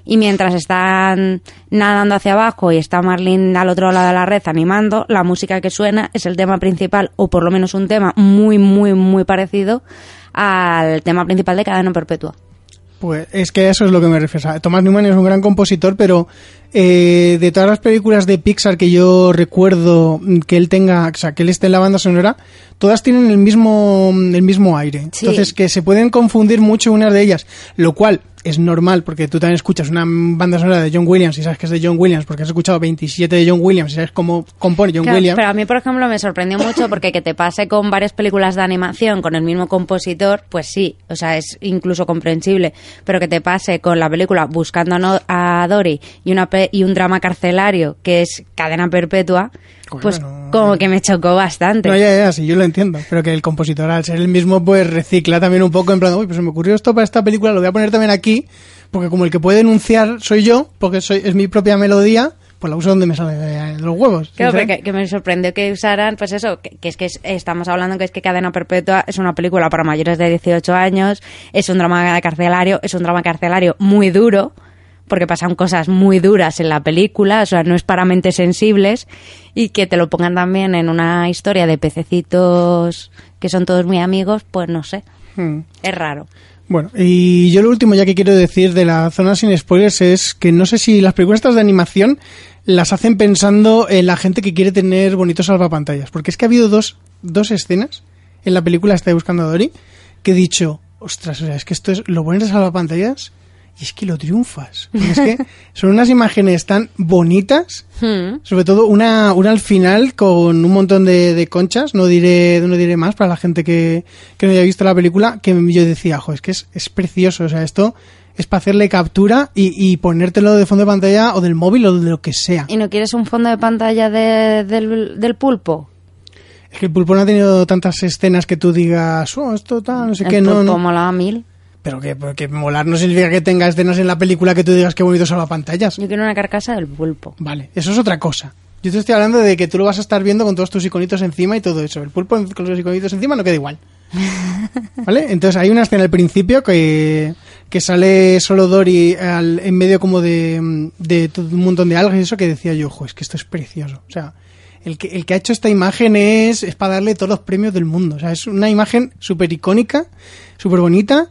Y mientras están nadando hacia abajo y está Marlene al otro lado de la red animando, la música que suena es el tema principal, o por lo menos un tema muy, muy, muy parecido al tema principal de Cadena Perpetua. Pues es que eso es lo que me refiero. Thomas Newman es un gran compositor, pero eh, de todas las películas de Pixar que yo recuerdo que él tenga, o sea, que él esté en la banda sonora, todas tienen el mismo, el mismo aire. Sí. Entonces, que se pueden confundir mucho unas de ellas, lo cual es normal porque tú también escuchas una banda sonora de John Williams y sabes que es de John Williams porque has escuchado 27 de John Williams y sabes cómo compone John Claro, Williams. Pero a mí, por ejemplo, me sorprendió mucho porque que te pase con varias películas de animación con el mismo compositor, pues sí, o sea, es incluso comprensible. Pero que te pase con la película Buscando a, Dory y, una y un drama carcelario que es Cadena Perpetua, pues Bueno, como que me chocó bastante. No, ya, ya, sí, yo lo entiendo. Pero que el compositor, al ser el mismo, pues recicla también un poco en plan, uy, pues se me ocurrió esto para esta película, lo voy a poner también aquí, porque como el que puede denunciar soy yo, porque soy, es mi propia melodía, pues la uso donde me sale de, los huevos. Claro, pero que, que me sorprendió que usaran, pues eso, que, que es que es- estamos hablando que es que Cadena Perpetua es una película para mayores de 18 años, es un drama carcelario, es un drama carcelario muy duro, porque pasan cosas muy duras en la película, o sea, no es para mentes sensibles, y que te lo pongan también en una historia de pececitos que son todos muy amigos, pues no sé, Hmm. es raro. Bueno, y yo lo último ya que quiero decir de la zona sin spoilers es que no sé si las películas de animación las hacen pensando en la gente que quiere tener bonitos salvapantallas. Porque es que ha habido dos, dos escenas en la película Está buscando a Dory que he dicho, ostras, o sea, es que esto es lo pones de salvapantallas y es que lo triunfas. Es que son unas imágenes tan bonitas Hmm. sobre todo una, una al final con un montón de, de conchas, no diré, no diré más para la gente que, que no haya visto la película, que yo decía, jo, es que es, es precioso, o sea, esto es para hacerle captura y, y ponértelo de fondo de pantalla o del móvil o de lo que sea. ¿Y no quieres un fondo de pantalla de- del, del pulpo? Es que el pulpo no ha tenido tantas escenas que tú digas, oh, esto tal, no sé El qué, no, pulpo no. molaba mil. Pero que, que molar no significa que tenga escenas en la película que tú digas qué bonito son las pantallas. Yo quiero una carcasa del pulpo. Vale, eso es otra cosa. Yo te estoy hablando de que tú lo vas a estar viendo con todos tus iconitos encima y todo eso. El pulpo con los iconitos encima no queda igual. ¿Vale? Entonces hay una escena al principio que, que sale solo Dory al- en medio como de, de todo un montón de algas y eso que decía yo, ojo, es que esto es precioso. O sea, el que, el que ha hecho esta imagen es, es para darle todos los premios del mundo. O sea, es una imagen súper icónica, súper bonita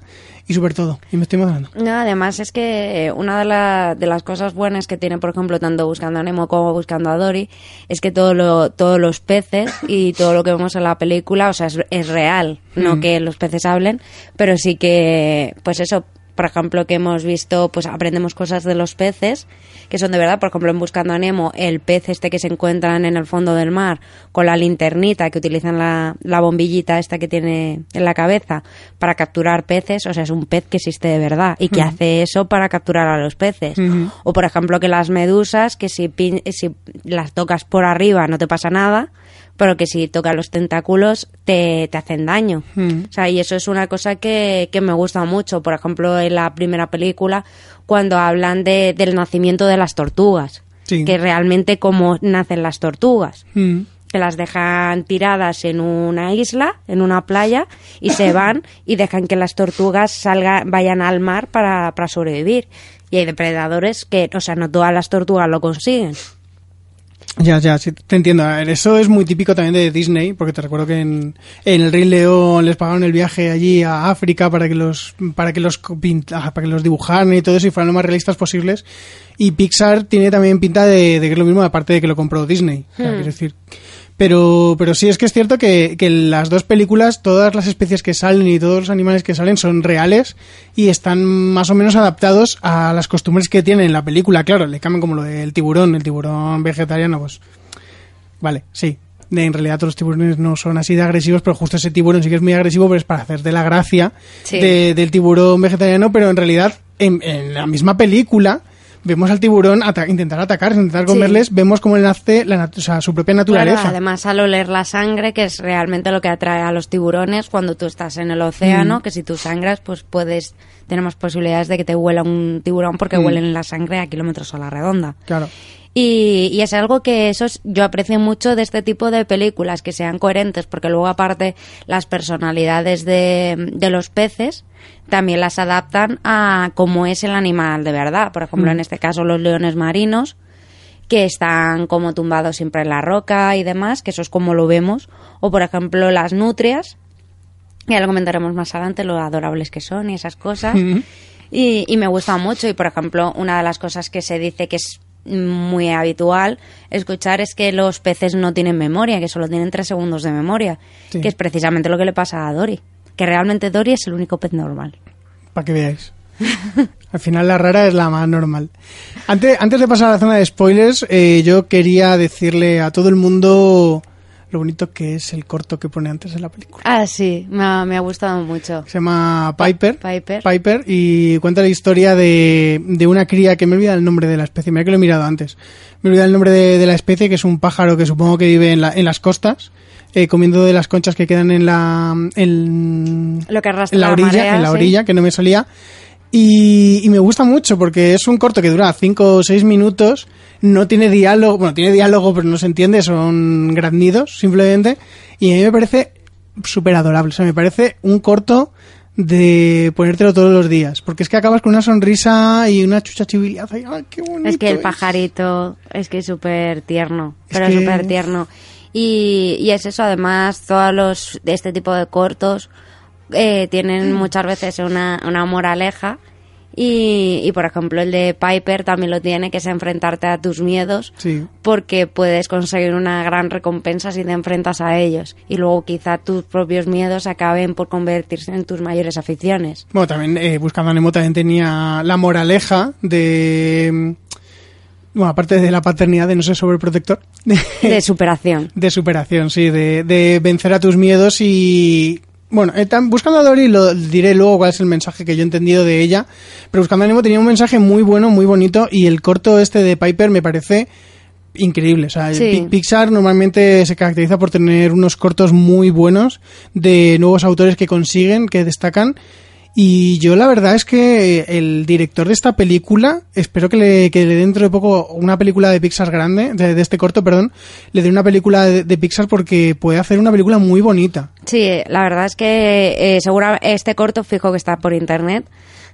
y súper todo. Y me estoy emocionando. No, además es que eh, una de, la- de las cosas buenas que tiene, por ejemplo, tanto Buscando a Nemo como Buscando a Dory, es que todo lo, todos los peces y todo lo que vemos en la película, o sea, es, es real, no Mm. que los peces hablen, pero sí que, pues eso, por ejemplo, que hemos visto, pues aprendemos cosas de los peces, que son de verdad. Por ejemplo, en Buscando a Nemo, el pez este que se encuentran en el fondo del mar con la linternita que utilizan la, la bombillita esta que tiene en la cabeza para capturar peces, o sea, es un pez que existe de verdad y que hace eso para capturar a los peces. O, por ejemplo, que las medusas, que si, pin- si las tocas por arriba no te pasa nada, pero que si tocas los tentáculos te, te hacen daño. O sea, y eso es una cosa que, que me gusta mucho. Por ejemplo, en la primera película, cuando hablan de, del nacimiento de las tortugas. Sí. Que realmente cómo nacen las tortugas. Mm. Que las dejan tiradas en una isla, en una playa, y se van y dejan que las tortugas salgan, vayan al mar para, para sobrevivir. Y hay depredadores que, o sea, no todas las tortugas lo consiguen. Ya, ya, sí, te entiendo. A ver, eso es muy típico también de Disney, porque te recuerdo que en, en El Rey León les pagaron el viaje allí a África para que los para que los ah, para que los dibujaran y todo eso y fueran lo más realistas posibles. Y Pixar tiene también pinta de, de que es lo mismo, aparte de que lo compró Disney. O sea, quiero decir. Pero, pero sí es que es cierto que, que las dos películas, todas las especies que salen y todos los animales que salen son reales y están más o menos adaptados a las costumbres que tienen en la película. Claro, le cambian como lo del tiburón, el tiburón vegetariano, pues Vale, sí. En realidad todos los tiburones no son así de agresivos, pero justo ese tiburón sí que es muy agresivo, pero es para hacer de la gracia Sí. de- del tiburón vegetariano, pero en realidad en, en la misma película vemos al tiburón ata- intentar atacar, intentar Sí. comerles, vemos cómo él nace la o sea, su propia naturaleza. Claro, además al oler la sangre, que es realmente lo que atrae a los tiburones cuando tú estás en el océano, Mm. que si tú sangras, pues puedes, tenemos posibilidades de que te huela un tiburón porque Mm. huelen la sangre a kilómetros a la redonda. Claro. Y, y es algo que eso es- yo aprecio mucho de este tipo de películas, que sean coherentes, porque luego aparte las personalidades de, de los peces también las adaptan a cómo es el animal de verdad. Por ejemplo, Mm. en este caso los leones marinos, que están como tumbados siempre en la roca y demás, que eso es como lo vemos. O por ejemplo las nutrias, ya lo comentaremos más adelante, lo adorables que son y esas cosas. Y, y me gusta mucho. Y por ejemplo, una de las cosas que se dice que es muy habitual escuchar es que los peces no tienen memoria, que solo tienen tres segundos de memoria, Sí. que es precisamente lo que le pasa a Dory. Que realmente Dory es el único pez normal. Para que veáis. Al final la rara es la más normal. Antes, antes de pasar a la zona de spoilers, eh, yo quería decirle a todo el mundo lo bonito que es el corto que pone antes de la película. Ah, sí, me ha, me ha gustado mucho. Se llama Piper. Piper. y cuenta la historia de, de una cría que me he olvidado el nombre de la especie. Mira que lo he mirado antes. Me he olvidado el nombre de, de la especie, que es un pájaro que supongo que vive en, la- en las costas, eh, comiendo de las conchas que quedan en la, en, Lo que en la la orilla, marea, en la sí. orilla, que no me salía. Y, y me gusta mucho porque es un corto que dura 5 o 6 minutos, no tiene diálogo, bueno, tiene diálogo pero no se entiende, son graznidos simplemente, y a mí me parece súper adorable, o sea, me parece un corto de ponértelo todos los días, porque es que acabas con una sonrisa y una chucha chivilaza y ¡ay, qué bonito! Es que el es! pajarito es que es súper tierno, Es pero que- súper tierno. Y, y es eso, además, todos los de este tipo de cortos eh, tienen muchas veces una, una moraleja. Y, y, por ejemplo, el de Piper también lo tiene, que es enfrentarte a tus miedos, Sí. porque puedes conseguir una gran recompensa si te enfrentas a ellos. Y luego quizá tus propios miedos acaben por convertirse en tus mayores aficiones. Bueno, también eh, Buscando a Nemo también tenía la moraleja de... Bueno, aparte de la paternidad de no ser sobreprotector. De superación. De superación, sí, de, de vencer a tus miedos y... Bueno, eh, buscando a Dory lo diré luego cuál es el mensaje que yo he entendido de ella, pero buscando a Nemo tenía un mensaje muy bueno, muy bonito y el corto este de Piper me parece increíble. O sea, Sí. Pixar normalmente se caracteriza por tener unos cortos muy buenos de nuevos autores que consiguen, que destacan. Y yo la verdad es que el director de esta película, espero que le, que le dentro de poco una película de Pixar grande, de, este corto, perdón, le dé una película de, Pixar porque puede hacer una película muy bonita. Sí, la verdad es que eh, segura este corto fijo que está por internet,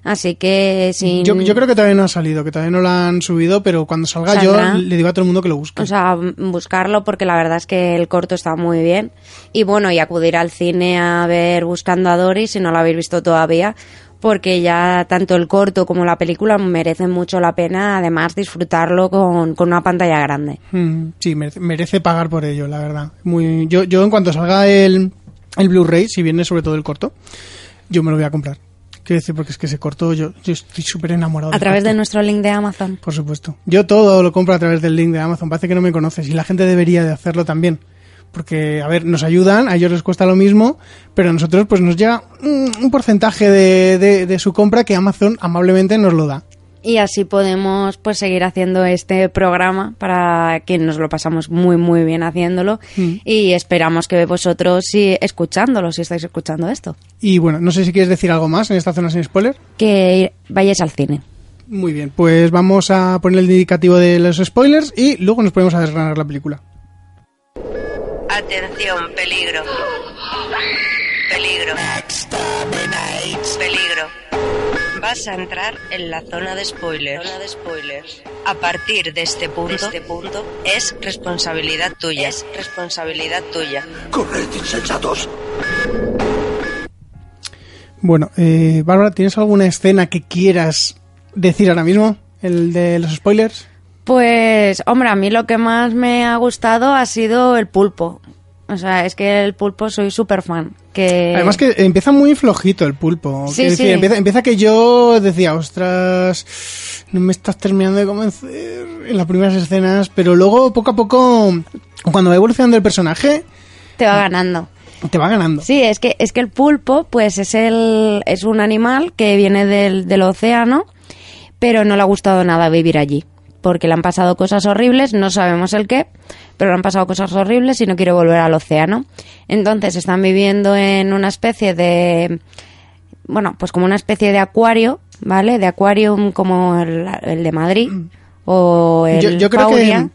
así que sin... Yo, yo creo que todavía no ha salido, que todavía no la han subido, pero cuando salga ¿Saldrá? yo le digo a todo el mundo que lo busque. O sea, m- buscarlo porque la verdad es que el corto está muy bien. Y bueno, y acudir al cine a ver Buscando a Dory si no lo habéis visto todavía, porque ya tanto el corto como la película merecen mucho la pena, además disfrutarlo con, con una pantalla grande. Mm, sí, merece, merece pagar por ello, la verdad. Muy, yo, yo en cuanto salga el, el Blu-ray, si viene sobre todo el corto, yo me lo voy a comprar. Quiero decir, porque es que se cortó, yo, yo estoy súper enamorado. A través de nuestro link de Amazon. Por supuesto. Yo todo lo compro a través del link de Amazon. Parece que no me conoces y la gente debería de hacerlo también. Porque, a ver, nos ayudan, a ellos les cuesta lo mismo, pero a nosotros pues nos llega mm, un porcentaje de, de- de su compra que Amazon amablemente nos lo da. Y así podemos pues seguir haciendo este programa para que nos lo pasamos muy muy bien haciéndolo Mm. y esperamos que vosotros sí escuchándolo si estáis escuchando esto Y bueno, no sé si quieres decir algo más en esta zona sin spoiler. que vayáis al cine. Muy bien, pues vamos a poner el indicativo de los spoilers y luego nos ponemos a desgranar la película. Atención, peligro. Peligro. Peligro. Vas a entrar en la zona de spoilers. Zona de spoilers. A partir de este punto, este punto es responsabilidad tuya. Es responsabilidad tuya. ¡Corred, insensatos! Bueno, eh, Bárbara, ¿tienes alguna escena que quieras decir ahora mismo? ¿El de los spoilers? Pues, hombre, a mí lo que más me ha gustado ha sido el pulpo. O sea, es que el pulpo soy súper fan. Que... Además que empieza muy flojito el pulpo. Sí, decir, sí. Empieza, empieza que yo decía, ostras, no me estás terminando de convencer en las primeras escenas, pero luego poco a poco, cuando va evolucionando el personaje, te va ganando. te va ganando. Sí, es que, es que el pulpo, pues es el, es un animal que viene del, del océano, pero no le ha gustado nada vivir allí. Porque le han pasado cosas horribles, no sabemos el qué, pero han pasado cosas horribles y no quiere volver al océano. Entonces están viviendo en una especie de, bueno, pues como una especie de acuario, ¿vale? De acuario como el, el de Madrid o el yo, yo creo que,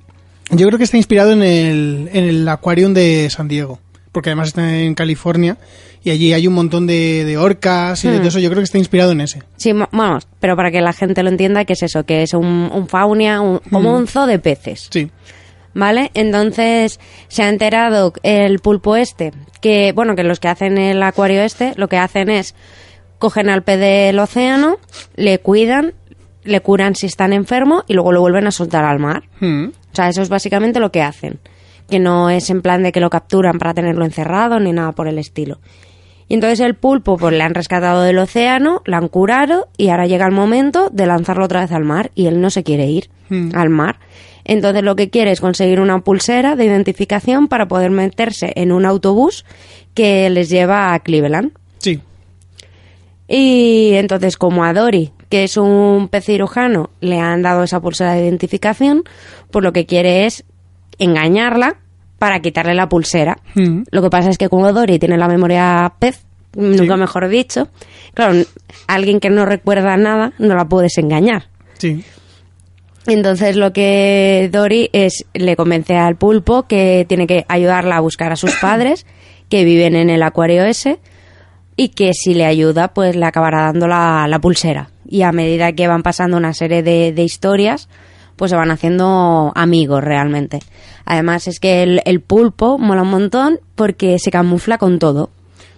yo creo que está inspirado en el, en el Aquarium de San Diego, porque además está en California y allí hay un montón de, de orcas y de Hmm. todo eso. Yo creo que está inspirado en ese. Sí, mo- vamos, pero para que la gente lo entienda, que es eso? Que es un, un faunia, un- como Mm. un zoo de peces. Sí. ¿Vale? Entonces se ha enterado el pulpo este, que, bueno, que los que hacen el acuario este, lo que hacen es cogen al pez del océano, le cuidan, le curan si están enfermo y luego lo vuelven a soltar al mar. Hmm. O sea, eso es básicamente lo que hacen. Que no es en plan de que lo capturan para tenerlo encerrado ni nada por el estilo. Y entonces el pulpo, pues le han rescatado del océano, lo han curado y ahora llega el momento de lanzarlo otra vez al mar y él no se quiere ir Hmm. al mar. Entonces lo que quiere es conseguir una pulsera de identificación para poder meterse en un autobús que les lleva a Cleveland. Sí. Y entonces, como a Dory, que es un pez cirujano, le han dado esa pulsera de identificación, pues lo que quiere es engañarla para quitarle la pulsera. Hmm. Lo que pasa es que como Dory tiene la memoria pez, nunca mejor dicho, claro, alguien que no recuerda nada no la puedes engañar. Sí. Entonces lo que Dory es le convence al pulpo que tiene que ayudarla a buscar a sus padres que viven en el acuario ese y que si le ayuda pues le acabará dando la, la pulsera. Y a medida que van pasando una serie de, de historias pues se van haciendo amigos realmente. Además es que el, el pulpo mola un montón porque se camufla con todo.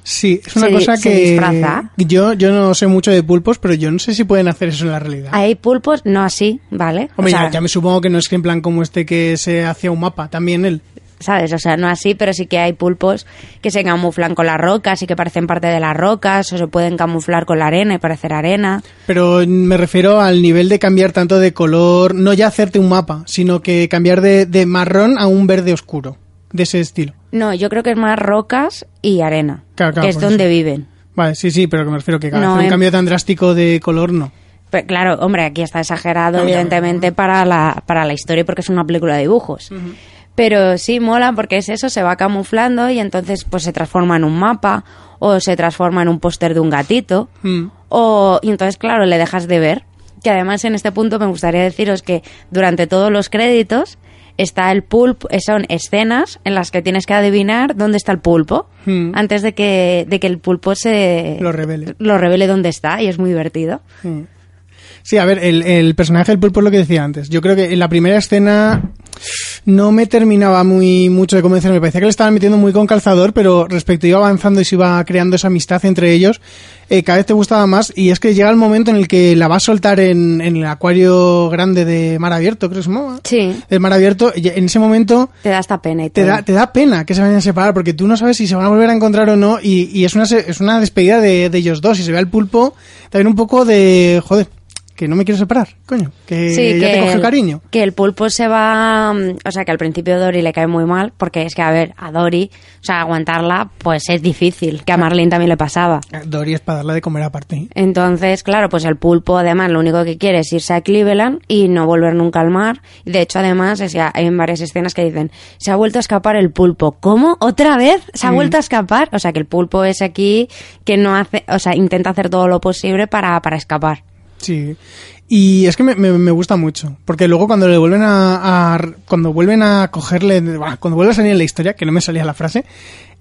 Sí, es una Se cosa que disfraza. yo yo no sé mucho de pulpos, pero yo no sé si pueden hacer eso en la realidad. Hay pulpos, no así, ¿vale? Hombre, O sea, ya, ya me supongo que no es que en plan como este que se hacía un mapa, también él. ¿sabes? O sea, no así, pero sí que hay pulpos que se camuflan con las rocas y que parecen parte de las rocas, o se pueden camuflar con la arena y parecer arena. Pero me refiero al nivel de cambiar tanto de color, no ya hacerte un mapa, sino que cambiar de, de marrón a un verde oscuro, de ese estilo. No, yo creo que es más rocas y arena, Claro, claro, que es donde eso. viven. Vale, sí, sí, pero que me refiero que No, hacer un en- cambio tan drástico de color no. Pero, claro, hombre, aquí está exagerado, No, ya, evidentemente, para la, para la historia porque es una película de dibujos. Pero sí mola porque es eso, se va camuflando y entonces pues se transforma en un mapa o se transforma en un póster de un gatito. Mm. O, y entonces, claro, le dejas de ver. Que además en este punto me gustaría deciros que durante todos los créditos está el pulpo, eh, son escenas en las que tienes que adivinar dónde está el pulpo Mm. antes de que, de que el pulpo se Lo revele. lo revele dónde está y es muy divertido. Mm. Sí, a ver, el, el personaje del pulpo es lo que decía antes. Yo creo que en la primera escena no me terminaba muy mucho de convencer. Me parecía que le estaban metiendo muy con calzador, pero respecto iba avanzando y se iba creando esa amistad entre ellos, eh, cada vez te gustaba más. Y es que llega el momento en el que la va a soltar en, en el acuario grande de mar abierto, creo que llamaba. Sí. El mar abierto, y en ese momento Te da esta pena y te da, te da pena que se vayan a separar porque tú no sabes si se van a volver a encontrar o no y, y es, una, es una despedida de, de ellos dos y se ve al pulpo también un poco de, joder, que no me quiero separar, coño, que Sí, ya te coge el, cariño. Que el pulpo se va. O sea, que al principio Dory le cae muy mal, porque es que, a ver, a Dory, o sea, aguantarla, pues es difícil, que a Marlene también le pasaba. Dory es para darle de comer aparte. ¿eh? Entonces, claro, pues el pulpo, además, lo único que quiere es irse a Cleveland y no volver nunca al mar. De hecho, además, es que hay varias escenas que dicen: se ha vuelto a escapar el pulpo. ¿Cómo? ¿Otra vez? ¿Se ha Mm. vuelto a escapar? O sea, que el pulpo es aquí que no hace. O sea, intenta hacer todo lo posible para, para escapar. Sí. Y es que me, me- me gusta mucho, porque luego cuando le vuelven a, a- cuando vuelven a cogerle, cuando vuelve a salir en la historia, que no me salía la frase,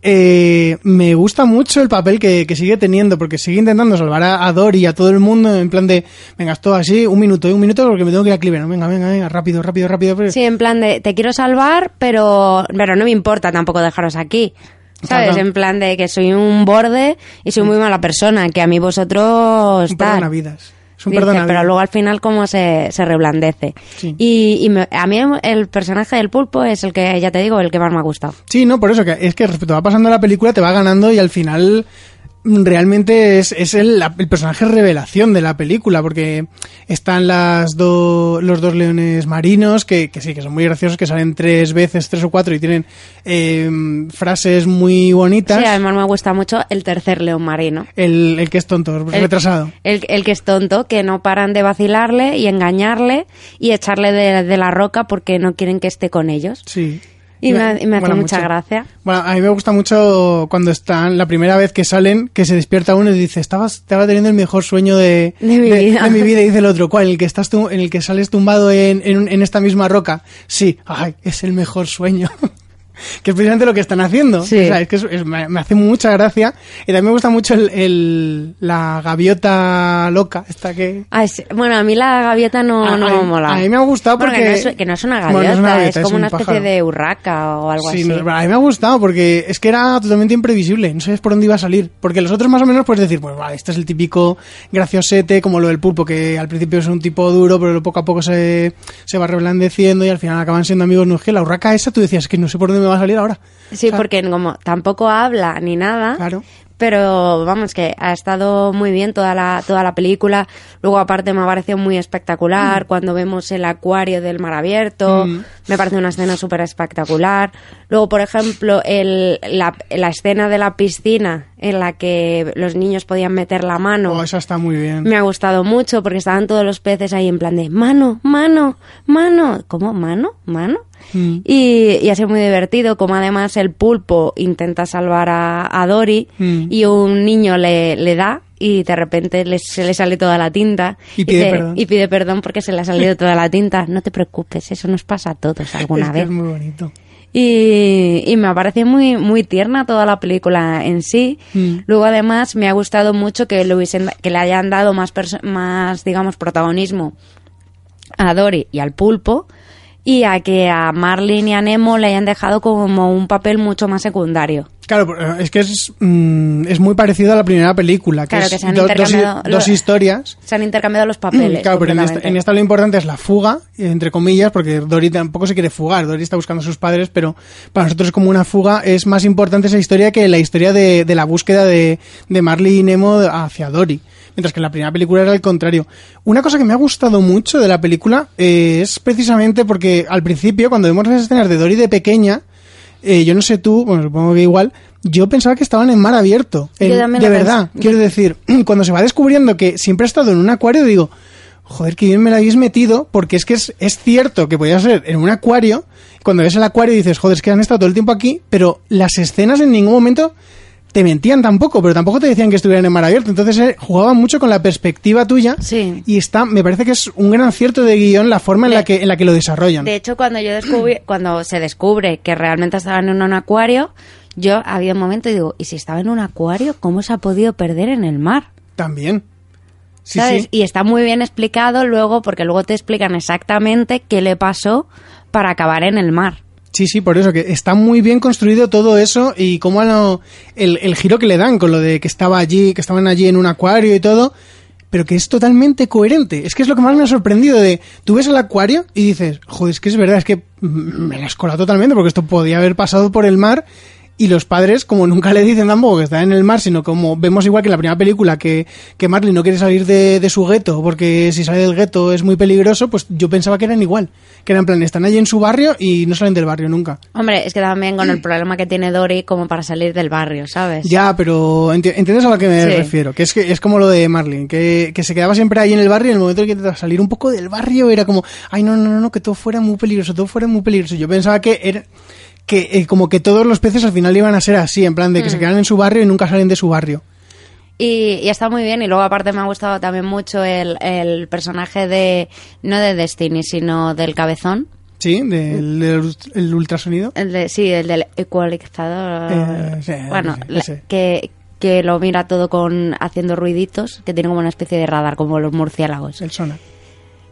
eh, me gusta mucho el papel que, que sigue teniendo, porque sigue intentando salvar a, a Dory y a todo el mundo en plan de, venga, esto así, un minuto, un minuto, porque me tengo que ir a Cleveland, venga, venga, venga, rápido, rápido, rápido. pero- Sí, en plan de, te quiero salvar, pero, pero no me importa tampoco dejaros aquí. ¿Sabes? Claro. En plan de que soy un borde y soy muy mala persona, que a mí vosotros... Un tal. Perdonavidas. Es un Dice, perdonavidas. pero luego al final como se, se reblandece. Sí. Y, y me- a mí el personaje del pulpo es el que, ya te digo, el que más me ha gustado. Sí, no, por eso, que es que respecto va pasando la película, te va ganando y al final realmente es, es el, la- el personaje revelación de la película, porque están las do- los dos leones marinos, que, que sí, que son muy graciosos, que salen tres veces, tres o cuatro, y tienen eh, frases muy bonitas. Sí, además me gusta mucho el tercer león marino. el, el que es tonto, El- retrasado. El, el que es tonto, que no paran de vacilarle y engañarle y echarle de, de la roca porque no quieren que esté con ellos. Sí. Y me, y me hace mucha mucho. gracia. Bueno, a mí me gusta mucho cuando están, la primera vez que salen, que se despierta uno y dice, estaba, estaba teniendo el mejor sueño de, De mi vida". de mi vida", y dice el otro, ¿cuál? El que estás en el que sales tumbado en, en, en esta misma roca. Sí, ay, es el mejor sueño. que es precisamente lo que están haciendo. Sí. O sea, es que es- es- me, hace mucha gracia. Y también me gusta mucho el, el- la gaviota loca, esta que... Ay, sí. Bueno, a mí la gaviota no, A- no a me mola. a mí me ha gustado Bueno, porque- que, no es, que no es una Bueno, gaviota, no es una gaviota, es como un una especie pájaro. de urraca o algo Sí, así. no, a mí me ha gustado porque es que era totalmente imprevisible, no sabes por dónde iba a salir. Porque los otros más o menos puedes decir, pues vale, este es el típico graciosete, como lo del pulpo, que al principio es un tipo duro, pero poco a poco se, se va reblandeciendo y al final acaban siendo amigos. No es que la urraca esa tú decías, que no sé por dónde me va a salir ahora. Sí, O sea, porque como tampoco habla ni nada. Claro. Pero vamos, que ha estado muy bien toda la, toda la película. Luego, aparte, me ha parecido muy espectacular cuando vemos el acuario del mar abierto. Mm. Me parece una escena súper espectacular. Luego, por ejemplo, el, la, la escena de la piscina en la que los niños podían meter la mano. Oh, esa está muy bien. Me ha gustado mucho porque estaban todos los peces ahí en plan de mano, mano, mano. ¿Cómo? ¿Mano? ¿Mano? Mm. Y, y ha sido muy divertido, como además el pulpo intenta salvar a, a Dory Mm. y un niño le, le da y de repente le- se le sale toda la tinta. Y pide perdón. y pide perdón porque se le ha salido toda la tinta. No te preocupes, eso nos pasa a todos alguna es que vez. es muy bonito. Y, y me ha parecido muy, muy tierna toda la película en sí. Mm. Luego, además, me ha gustado mucho que le, hubiesen, que le hayan dado más, más, digamos, protagonismo a Dory y al pulpo. Y a que a Marlin y a Nemo le hayan dejado como un papel mucho más secundario. Claro, pero es que es, mm, es muy parecido a la primera película, que Claro, es que se han do- intercambiado dos historias. Se han intercambiado los papeles. Claro, pero en esta, en esta lo importante es la fuga, entre comillas, porque Dory tampoco se quiere fugar. Dory está buscando a sus padres, pero para nosotros como una fuga. Es más importante esa historia que la historia de, de la búsqueda de, de Marley y Nemo hacia Dory. Mientras que en la primera película era el contrario. Una cosa que me ha gustado mucho de la película eh, es precisamente porque al principio, cuando vemos las escenas de Dory de pequeña, eh, yo no sé tú, bueno, supongo que igual, yo pensaba que estaban en mar abierto. En- de verdad, pensé. quiero decir, cuando se va descubriendo que siempre ha estado en un acuario, digo, joder, que bien me la habéis metido, porque es que es, es cierto que podía ser en un acuario, cuando ves el acuario dices, joder, es que han estado todo el tiempo aquí, pero las escenas en ningún momento te mentían tampoco, pero tampoco te decían que estuvieran en mar abierto, entonces eh, jugaban mucho con la perspectiva tuya Sí. y está, me parece que es un gran acierto de guion la forma en De- la que, en la que lo desarrollan. De hecho, cuando yo descubrí, cuando se descubre que realmente estaban en un acuario, yo había un momento y digo, ¿y si estaba en un acuario, cómo se ha podido perder en el mar? También. Sí, ¿Sabes? sí. Y está muy bien explicado luego, porque luego te explican exactamente qué le pasó para acabar en el mar. Sí, sí, por eso, que está muy bien construido todo eso y cómo lo- el, el giro que le dan con lo de que estaba allí, que estaban allí en un acuario y todo, pero que es totalmente coherente. Es que es lo que más me ha sorprendido de, tú ves el acuario y dices, joder, es que es verdad, es que me la has colado totalmente porque esto podía haber pasado por el mar y los padres, como nunca le dicen tampoco que está en el mar, sino como vemos igual que en la primera película que, que Marley no quiere salir de, de su gueto porque si sale del gueto es muy peligroso, pues yo pensaba que eran igual. Que eran en plan, están allí en su barrio y no salen del barrio nunca. Hombre, es que también con el problema que tiene Dory como para salir del barrio, ¿sabes? Ya, pero enti- entiendes a lo que me Sí. refiero. Que es que es como lo de Marlin, que, que se quedaba siempre ahí en el barrio y en el momento en que intentaba salir un poco del barrio era como, ay, no, no, no, no, que todo fuera muy peligroso, todo fuera muy peligroso. Yo pensaba que era que eh, como que todos los peces al final iban a ser así, en plan de que se quedan en su barrio y nunca salen de su barrio. Y, y está muy bien. Y luego, aparte, me ha gustado también mucho el, el personaje de. No de Destiny, sino del cabezón. Sí, del, el ultrasonido. El de, sí, el del ecualizador. Eh, sí, bueno, sí, la- ese. que, que lo mira todo con haciendo ruiditos, que tiene como una especie de radar, como los murciélagos. El sonar.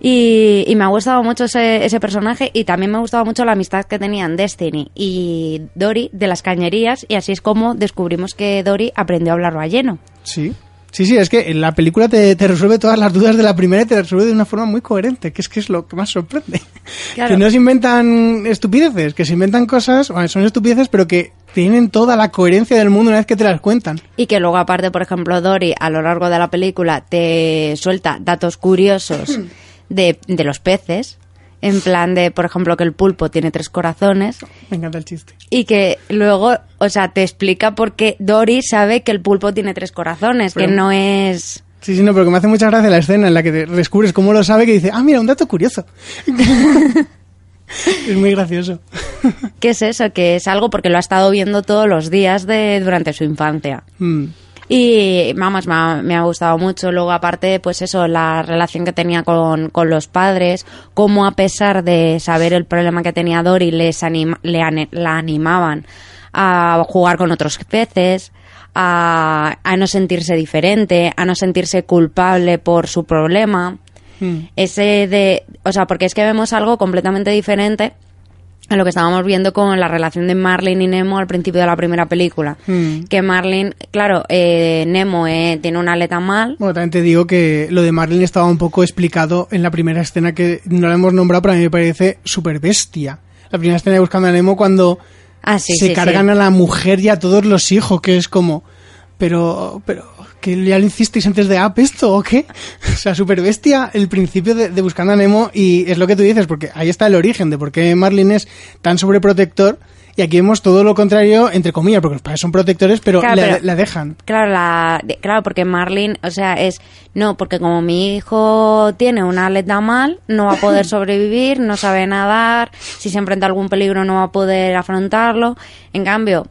Y, y me ha gustado mucho ese, ese personaje y también me ha gustado mucho la amistad que tenían Destiny y Dory de las cañerías y así es como descubrimos que Dory aprendió a hablar balleno. Sí. Sí, sí, es que en la película te, te resuelve todas las dudas de la primera y te resuelve de una forma muy coherente, que es que es lo que más sorprende. Claro. Que no se inventan estupideces, que se inventan cosas, bueno, son estupideces, pero que tienen toda la coherencia del mundo una vez que te las cuentan. Y que luego aparte, por ejemplo, Dory a lo largo de la película te suelta datos curiosos de, de los peces, en plan de, por ejemplo, que el pulpo tiene tres corazones Me encanta el chiste. y que luego, o sea, te explica por qué Dory sabe que el pulpo tiene tres corazones, que no es... Sí, sí, no, pero que me hace mucha gracia la escena en la que te descubres cómo lo sabe, que dice, ah, mira, un dato curioso. es muy gracioso. ¿Qué es eso? Que es algo porque lo ha estado viendo todos los días de durante su infancia. Mm. Y vamos, me ha, me ha gustado mucho. Luego, aparte, pues eso, la relación que tenía con, con los padres, cómo a pesar de saber el problema que tenía Dory, les anima- le la animaban a jugar con otros peces, a, a no sentirse diferente, a no sentirse culpable por su problema. Mm. Ese de, o sea, porque es que vemos algo completamente diferente a lo que estábamos viendo con la relación de Marlin y Nemo al principio de la primera película. Mm. Que Marlin, claro, eh, Nemo eh, tiene una aleta mal. Bueno, también te digo que lo de Marlin estaba un poco explicado en la primera escena que no la hemos nombrado, pero a mí me parece súper bestia. La primera escena de Buscando a Nemo cuando Ah, sí, se sí, cargan sí. a la mujer y a todos los hijos, que es como, pero, pero, ¿que ya lo hicisteis antes de App esto o qué? O sea, súper bestia el principio de, de Buscando a Nemo y es lo que tú dices, porque ahí está el origen de por qué Marlin es tan sobreprotector y aquí vemos todo lo contrario, entre comillas, porque los padres son protectores, pero, Claro, la, pero- la dejan. Claro, la, de- claro, porque Marlin, o sea, es, no, porque como mi hijo tiene una aleta mal, no va a poder sobrevivir, no sabe nadar, si se enfrenta a algún peligro no va a poder afrontarlo. En cambio,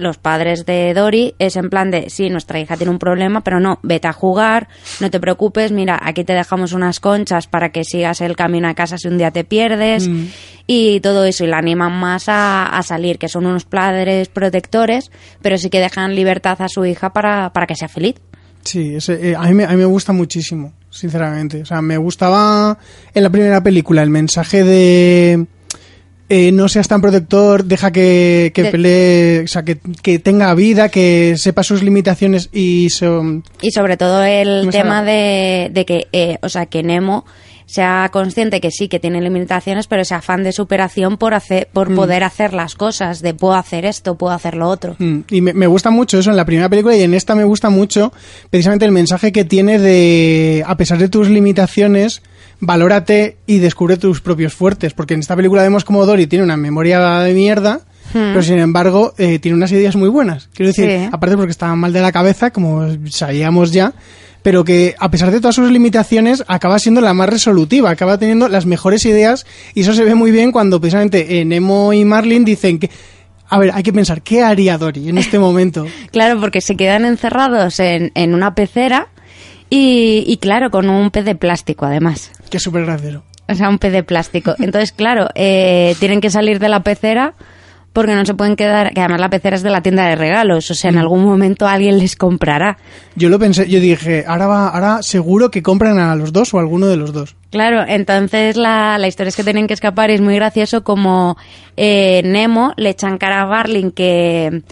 los padres de Dory es en plan de, sí, nuestra hija tiene un problema, pero no, vete a jugar, no te preocupes, mira, aquí te dejamos unas conchas para que sigas el camino a casa si un día te pierdes Mm. y todo eso, y la animan más a, a salir, que son unos padres protectores, pero sí que dejan libertad a su hija para, para que sea feliz. Sí, ese, eh, a, mí me, a mí me gusta muchísimo, sinceramente. O sea, me gustaba en la primera película el mensaje de eh, no seas tan protector, deja que, que De- pelee, o sea, que, que tenga vida, que sepa sus limitaciones y so- Y sobre todo el tema de, de que, eh, o sea, que Nemo sea consciente que sí, que tiene limitaciones, pero ese afán de superación por hacer, por poder hacer las cosas, de puedo hacer esto, puedo hacer lo otro. Mm, Y me, me gusta mucho eso en la primera película y en esta me gusta mucho precisamente el mensaje que tiene de, a pesar de tus limitaciones, valórate y descubre tus propios fuertes. Porque en esta película vemos como Dory tiene una memoria de mierda, pero sin embargo eh, tiene unas ideas muy buenas. Quiero decir, Sí. aparte porque estaba mal de la cabeza, como sabíamos ya, pero que a pesar de todas sus limitaciones acaba siendo la más resolutiva, acaba teniendo las mejores ideas y eso se ve muy bien cuando precisamente eh, Nemo y Marlin dicen que, a ver, hay que pensar, ¿qué haría Dory en este momento? Claro, porque se quedan encerrados en, en una pecera y, y claro, con un pez de plástico además. Que es súper gracioso. O sea, un pez de plástico. Entonces, claro, eh, tienen que salir de la pecera porque no se pueden quedar, que además la pecera es de la tienda de regalos, o sea, en algún momento alguien les comprará. Yo lo pensé, yo dije, ahora va, ahora seguro que compran a los dos o a alguno de los dos. Claro, entonces la, la historia es que tienen que escapar y es muy gracioso como eh, Nemo le echan cara a Barlin que,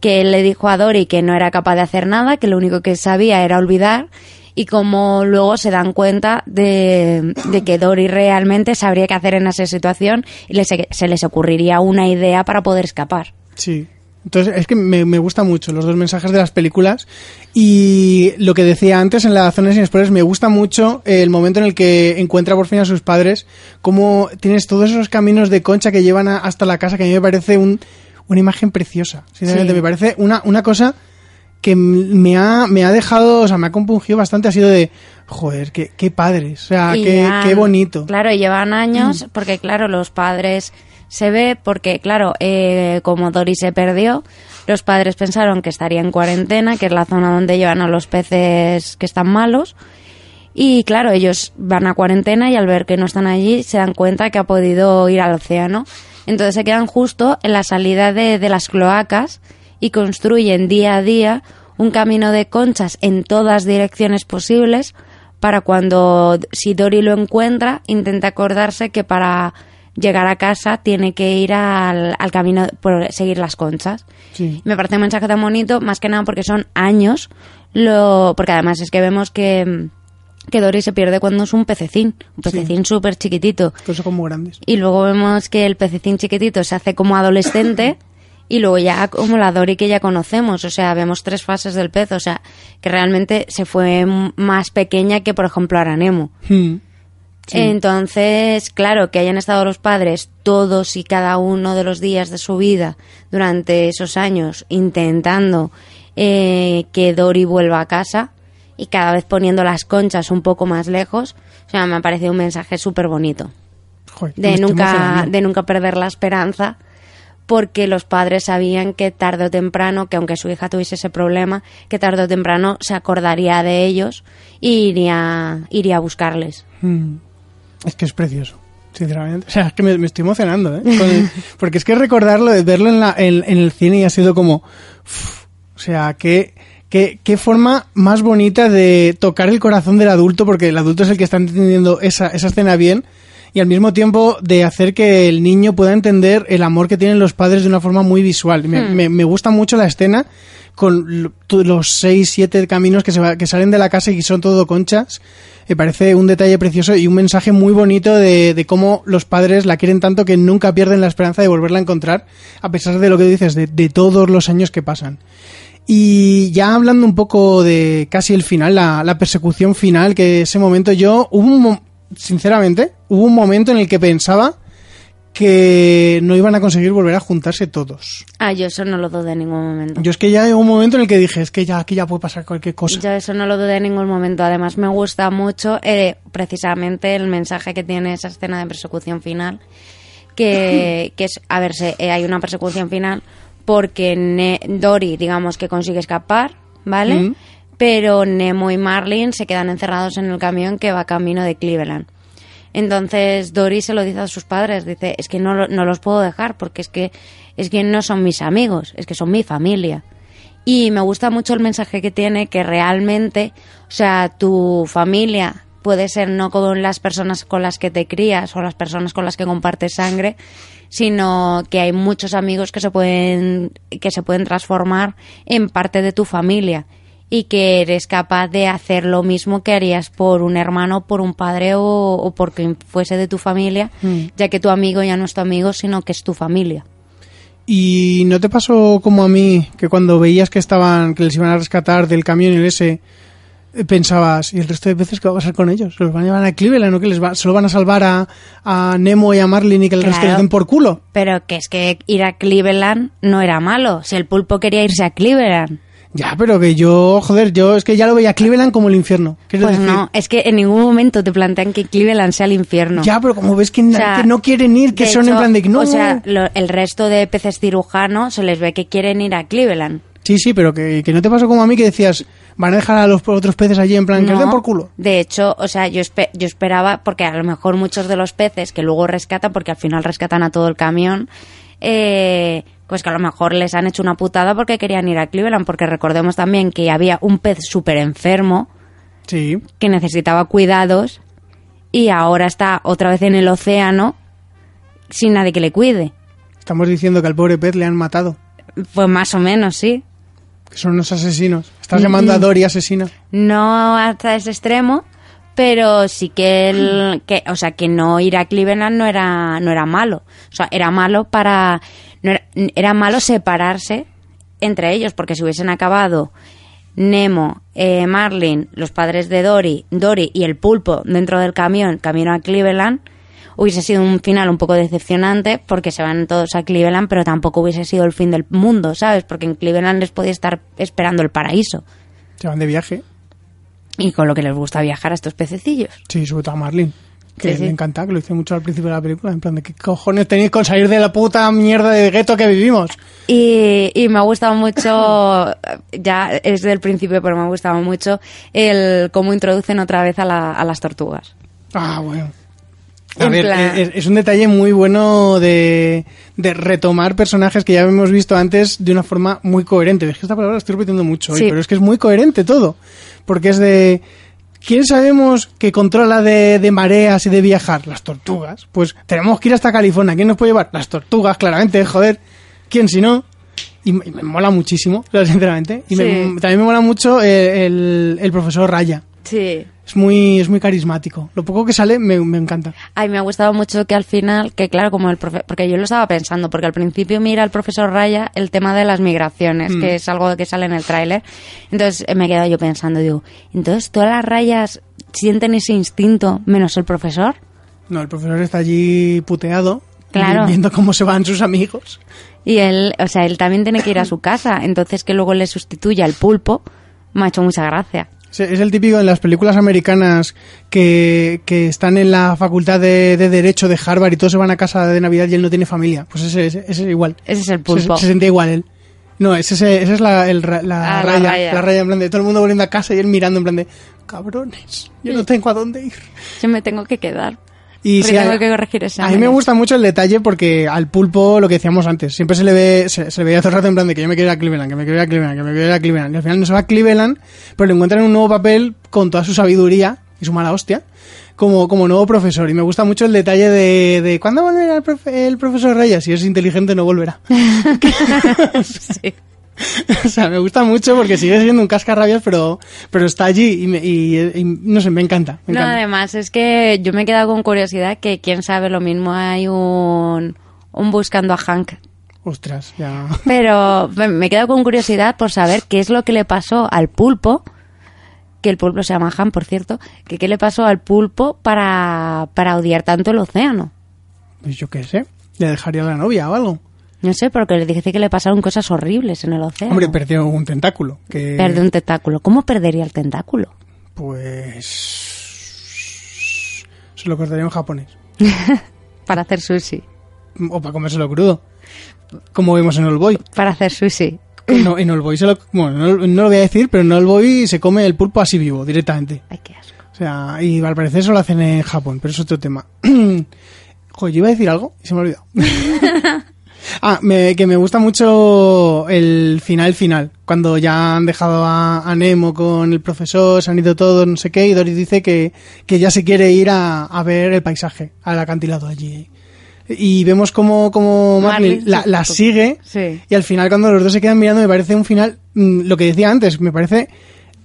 que le dijo a Dory que no era capaz de hacer nada, que lo único que sabía era olvidar y como luego se dan cuenta de, de que Dory realmente sabría qué hacer en esa situación y les- se les ocurriría una idea para poder escapar. Sí. Entonces, es que me, me gusta mucho los dos mensajes de las películas. Y lo que decía antes en la zona sin spoilers, me gusta mucho el momento en el que encuentra por fin a sus padres. Cómo tienes todos esos caminos de concha que llevan a- hasta la casa, que a mí me parece un, una imagen preciosa. Sinceramente, Sí. me parece una, una cosa que me ha, me ha dejado, o sea, me ha compungido bastante. Ha sido de, joder, qué, qué padres. O sea, qué, ya- qué bonito. Claro, llevan años, porque claro, los padres se ve, porque claro, eh, como Dory se perdió, los padres pensaron que estaría en cuarentena, que es la zona donde llevan a los peces que están malos. Y claro, ellos van a cuarentena y al ver que no están allí se dan cuenta que ha podido ir al océano. Entonces se quedan justo en la salida de, de las cloacas y construyen día a día un camino de conchas en todas direcciones posibles para cuando, si Dory lo encuentra, intenta acordarse que para llegar a casa tiene que ir al, al camino por seguir las conchas. Sí. Me parece un mensaje tan bonito, más que nada porque son años, lo, porque además es que vemos que, que Dory se pierde cuando es un pececín, un pececín súper chiquitito. Cosas como grandes. Y luego vemos que el pececín chiquitito se hace como adolescente y luego ya como la Dory que ya conocemos. O sea, vemos tres fases del pez. O sea, que realmente se fue más pequeña que, por ejemplo, Aranemo. Hmm. Sí. Entonces, claro, que hayan estado los padres todos y cada uno de los días de su vida durante esos años intentando eh, que Dory vuelva a casa y cada vez poniendo las conchas un poco más lejos, o sea, me ha parecido un mensaje súper bonito de nunca, de nunca perder la esperanza, porque los padres sabían que tarde o temprano, que aunque su hija tuviese ese problema, que tarde o temprano se acordaría de ellos y iría, iría a buscarles. Mm. Es que es precioso, sinceramente. O sea, es que me, me estoy emocionando, ¿eh? El- porque es que recordarlo, verlo en, la, en, en el cine y ha sido como... o sea, qué, qué, qué forma más bonita de tocar el corazón del adulto, porque el adulto es el que está entendiendo esa, esa escena bien, y al mismo tiempo de hacer que el niño pueda entender el amor que tienen los padres de una forma muy visual. Me, Hmm. me- me gusta mucho la escena con los seis, siete caminos que, se va- que salen de la casa y son todo conchas. Me parece un detalle precioso y un mensaje muy bonito de, de cómo los padres la quieren tanto que nunca pierden la esperanza de volverla a encontrar, a pesar de lo que dices, de, de todos los años que pasan. Y ya hablando un poco de casi el final, la, la persecución final, que ese momento yo, hubo un, sinceramente, hubo un momento en el que pensaba que no iban a conseguir volver a juntarse todos. Ah, yo eso no lo dudé en ningún momento. Yo es que ya llegó un momento en el que dije, es que ya aquí ya puede pasar cualquier cosa. Yo eso no lo dudé en ningún momento. Además, me gusta mucho eh, precisamente el mensaje que tiene esa escena de persecución final. Que, que es, a ver, se- eh, hay una persecución final porque Ne- Dory, digamos que consigue escapar, ¿vale? Mm. Pero Nemo y Marlin se quedan encerrados en el camión que va camino de Cleveland. Entonces Dory se lo dice a sus padres, dice, es que no, no los puedo dejar porque es que, es que no son mis amigos, es que son mi familia. Y me gusta mucho el mensaje que tiene que realmente, o sea, tu familia puede ser no con las personas con las que te crías o las personas con las que compartes sangre, sino que hay muchos amigos que se pueden que se pueden transformar en parte de tu familia y que eres capaz de hacer lo mismo que harías por un hermano, por un padre o, o por quien fuese de tu familia, Mm. ya que tu amigo ya no es tu amigo, sino que es tu familia. ¿Y no te pasó como a mí, que cuando veías que estaban, que les iban a rescatar del camión y ese, pensabas, ¿y el resto de veces qué va a pasar con ellos? ¿Los van a llevar a Cleveland o que les va, solo van a salvar a, a Nemo y a Marlin y que el resto les den por culo? Pero que es que ir a Cleveland no era malo. Si el pulpo quería irse a Cleveland. Ya, pero que yo, joder, yo es que ya lo veía Cleveland como el infierno. Pues decir, no, es que en ningún momento te plantean que Cleveland sea el infierno. Ya, pero como ves que, na- O sea, que no quieren ir, que son en hecho, plan de no. O sea, lo- el resto de peces cirujanos se les ve que quieren ir a Cleveland. sí, sí, pero que, que no te pasó como a mí que decías, van a dejar a los otros peces allí en plan, que les den por culo. De hecho, o sea, yo, espe- yo esperaba, porque a lo mejor muchos de los peces que luego rescatan, porque al final rescatan a todo el camión, eh, pues que a lo mejor les han hecho una putada porque querían ir a Cleveland, porque recordemos también que había un pez súper enfermo Sí. que necesitaba cuidados y ahora está otra vez en el océano sin nadie que le cuide. Estamos diciendo que al pobre pez le han matado. Pues más o menos, sí. Que son unos asesinos. Estás llamando a Dory asesina. No hasta ese extremo, pero sí que el que, o sea, que no ir a Cleveland no era no era malo. O sea, era malo para no era, era malo separarse entre ellos porque si hubiesen acabado Nemo, eh, Marlin, los padres de Dory, Dory y el pulpo dentro del camión, camino a Cleveland, hubiese sido un final un poco decepcionante porque se van todos a Cleveland, pero tampoco hubiese sido el fin del mundo, ¿sabes? Porque en Cleveland les podía estar esperando el paraíso. Se van de viaje. Y con lo que les gusta viajar a estos pececillos. Sí, sobre todo a Marlin. Que Sí, sí. me encanta, que lo hice mucho al principio de la película. En plan, de qué cojones tenéis con salir de la puta mierda de gueto que vivimos. Y, y me ha gustado mucho, ya es del principio, pero me ha gustado mucho el cómo introducen otra vez a, la- a las tortugas. Ah, bueno. A ver, plan- es, es un detalle muy bueno de, de retomar personajes que ya hemos visto antes de una forma muy coherente. Es que esta palabra la estoy repitiendo mucho hoy, Sí. pero es que es muy coherente todo. Porque es de... ¿Quién sabemos que controla de, de mareas y de viajar? Las tortugas. Pues tenemos que ir hasta California. ¿Quién nos puede llevar? Las tortugas, claramente, joder. ¿Quién si no? Y, me- y me mola muchísimo, sinceramente. Y me- Sí. también me mola mucho eh, el, el profesor Raya. Sí. Es muy, es muy carismático. Lo poco que sale me, me encanta. Ay, me ha gustado mucho que al final, que claro, como el profe porque yo lo estaba pensando, porque al principio mira el profesor Raya el tema de las migraciones, Mm. que es algo que sale en el tráiler. Entonces eh, me he quedado yo pensando, digo, entonces todas las rayas sienten ese instinto menos el profesor. No, el profesor está allí puteado, Claro. viendo cómo se van sus amigos. Y él, o sea, él también tiene que ir a su casa, entonces que luego le sustituya al pulpo, me ha hecho mucha gracia. Es- el típico en las películas americanas que, que están en la facultad de, de Derecho de Harvard y todos se van a casa de Navidad y él no tiene familia. Pues ese, ese, ese es igual. Ese es el pulpo. se siente igual él. No, ese, ese es la, el la Ah, la raya, raya. la raya en plan de todo el mundo volviendo a casa y él mirando en plan de cabrones, yo no tengo a dónde ir. Yo me tengo que quedar. Y tengo a, que corregir a exámenes. mí me gusta mucho el detalle porque al pulpo, lo que decíamos antes, siempre se le ve, se, se le veía todo el rato en plan de que yo me quiero ir a Cleveland, que me quiero ir a Cleveland, que me quiero ir a Cleveland. Y al final no se va a Cleveland, pero le encuentran un nuevo papel con toda su sabiduría y su mala hostia como, como nuevo profesor. Y me gusta mucho el detalle de, de ¿cuándo volverá el, profe- el profesor Raya? Si es inteligente no volverá. Sí. o sea, me gusta mucho porque sigue siendo un cascarrabias, pero, pero está allí y, me- y- y no sé, me encanta. Me No, además es que yo me he quedado con curiosidad que quién sabe lo mismo hay un, un buscando a Hank. Ostras, ya. Pero me me he quedado con curiosidad por saber qué es lo que le pasó al pulpo, que el pulpo se llama Han, por cierto, que qué le pasó al pulpo para, para odiar tanto el océano. Pues yo qué sé, le dejaría a la novia o algo. No sé, porque le dice que le pasaron cosas horribles en el océano. Hombre, perdió un tentáculo. Que, Perdió un tentáculo. ¿Cómo perdería el tentáculo? Pues. Se lo cortaría en japonés. Para hacer sushi. O para comérselo crudo. Como vemos en Olboy. Para hacer sushi. No, en se lo. Bueno, no, no lo voy a decir, pero en Olboy se come el pulpo así vivo, directamente. Ay, qué asco. O sea, y al parecer eso lo hacen en Japón, pero es otro tema. Joder, yo iba a decir algo y se me ha olvidado. ah, me- que me gusta mucho el final final. Cuando ya han dejado a, a Nemo con el profesor, se han ido todos, no sé qué, y Doris dice que, que ya se quiere ir a, a ver el paisaje, al acantilado allí. Y vemos como, como Marlin Marlin, la, la sigue Sí. y al final cuando los dos se quedan mirando me parece un final, mm, lo que decía antes, me parece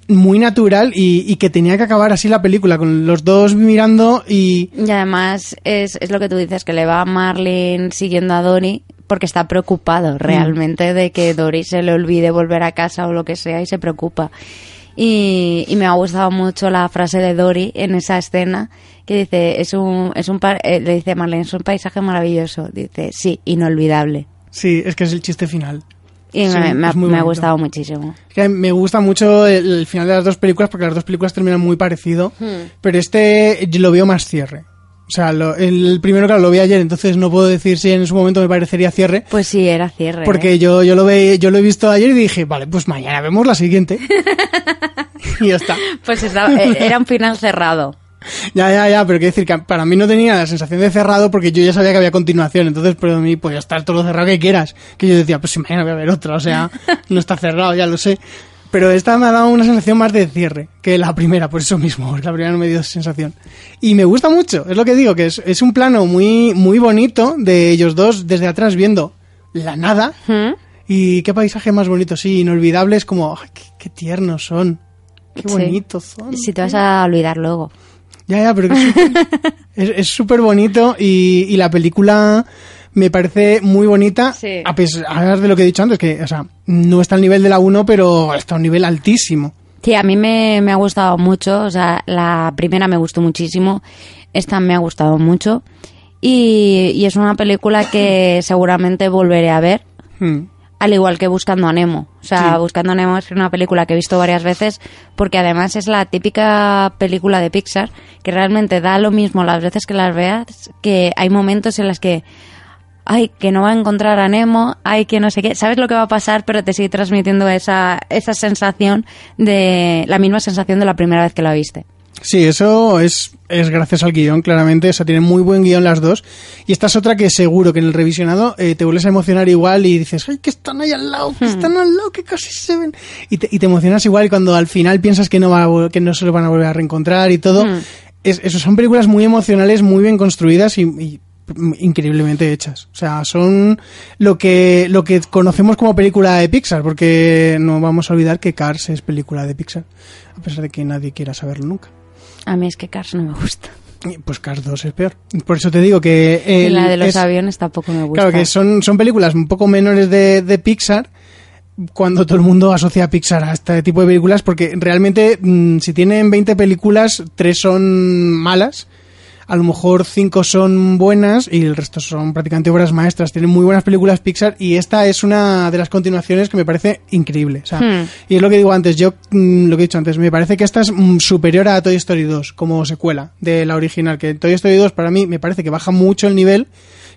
muy natural y, y que tenía que acabar así la película, con los dos mirando y... Y además es, es lo que tú dices, que le va a Marlin siguiendo a Dory porque está preocupado realmente de que Dory se le olvide volver a casa o lo que sea y se preocupa. Y, y me ha gustado mucho la frase de Dory en esa escena que dice, es un, es un eh, le dice Marlene, es un paisaje maravilloso. Dice, sí, inolvidable. Sí, es que es el chiste final. Y Sí, me, me ha- me ha gustado muchísimo. Me gusta mucho el, el final de las dos películas porque las dos películas terminan muy parecido, pero este yo lo veo más cierre. O sea, lo- el primero, claro, lo vi ayer, entonces no puedo decir si en su momento me parecería cierre, Pues sí, era cierre. porque ¿eh? yo, yo, lo ve, yo lo he visto ayer y dije, vale, pues mañana vemos la siguiente. y ya está. Pues estaba- eh, era un final cerrado. Ya, ya, ya, pero quiero decir que para mí no tenía la sensación de cerrado porque yo ya sabía que había continuación, entonces para mí podía estar todo lo cerrado que quieras. Que yo decía, pues si mañana voy a ver otra, o sea, no está cerrado, ya lo sé. Pero esta me ha dado una sensación más de cierre que la primera, por eso mismo. La primera no me dio sensación. Y me gusta mucho, es lo que digo, que es, es un plano muy, muy bonito de ellos dos desde atrás viendo la nada. ¿Mm? Y qué paisaje más bonito, sí, inolvidables, como, ay, qué, qué tiernos son. Qué Sí. bonitos son. Si te vas a olvidar luego. Ya, ya, pero que es súper bonito y, y la película me parece muy bonita, Sí. a pesar de lo que he dicho antes, que, o sea, no está al nivel de la 1, pero está a un nivel altísimo. Sí, a mí me, me ha gustado mucho. O sea, la primera me gustó muchísimo. Esta me ha gustado mucho. Y, y es una película que seguramente volveré a ver. Hmm. Al igual que Buscando a Nemo. O sea, Sí. Buscando a Nemo es una película que he visto varias veces porque además es la típica película de Pixar que realmente da lo mismo las veces que las veas, que hay momentos en los que ay, que no va a encontrar a Nemo, ay, que no sé qué, sabes lo que va a pasar, pero te sigue transmitiendo esa, esa sensación de, la misma sensación de la primera vez que la viste. Sí, eso es, es gracias al guion, claramente. O sea, tienen muy buen guion las dos. Y esta es otra que seguro que en el revisionado eh, te vuelves a emocionar igual y dices, ¡ay, que están ahí al lado! ¡Que están al lado! ¡Que casi se ven! Y te, y te emocionas igual cuando al final piensas que no, va a que no se lo van a volver a reencontrar y todo. Hmm. Es, eso son películas muy emocionales, muy bien construidas y, y increíblemente hechas. O sea, son lo que, lo que conocemos como película de Pixar, porque no vamos a olvidar que Cars es película de Pixar, a pesar de que nadie quiera saberlo nunca. A mí es que Cars no me gusta. Y, Pues Cars 2 es peor. Por eso te digo que... la de los es- aviones tampoco me gusta. Claro que son, son películas un poco menores de, de Pixar cuando todo el mundo asocia a Pixar a este tipo de películas porque realmente mm, si tienen 20 películas, tres son malas. A lo mejor cinco son buenas y el resto son prácticamente obras maestras. Tienen muy buenas películas Pixar y esta es una de las continuaciones que me parece increíble. O sea, Hmm. Y es lo que digo antes, yo mm, lo que he dicho antes, me parece que esta es mm, superior a Toy Story 2 como secuela de la original. Que Toy Story 2 para mí me parece que baja mucho el nivel,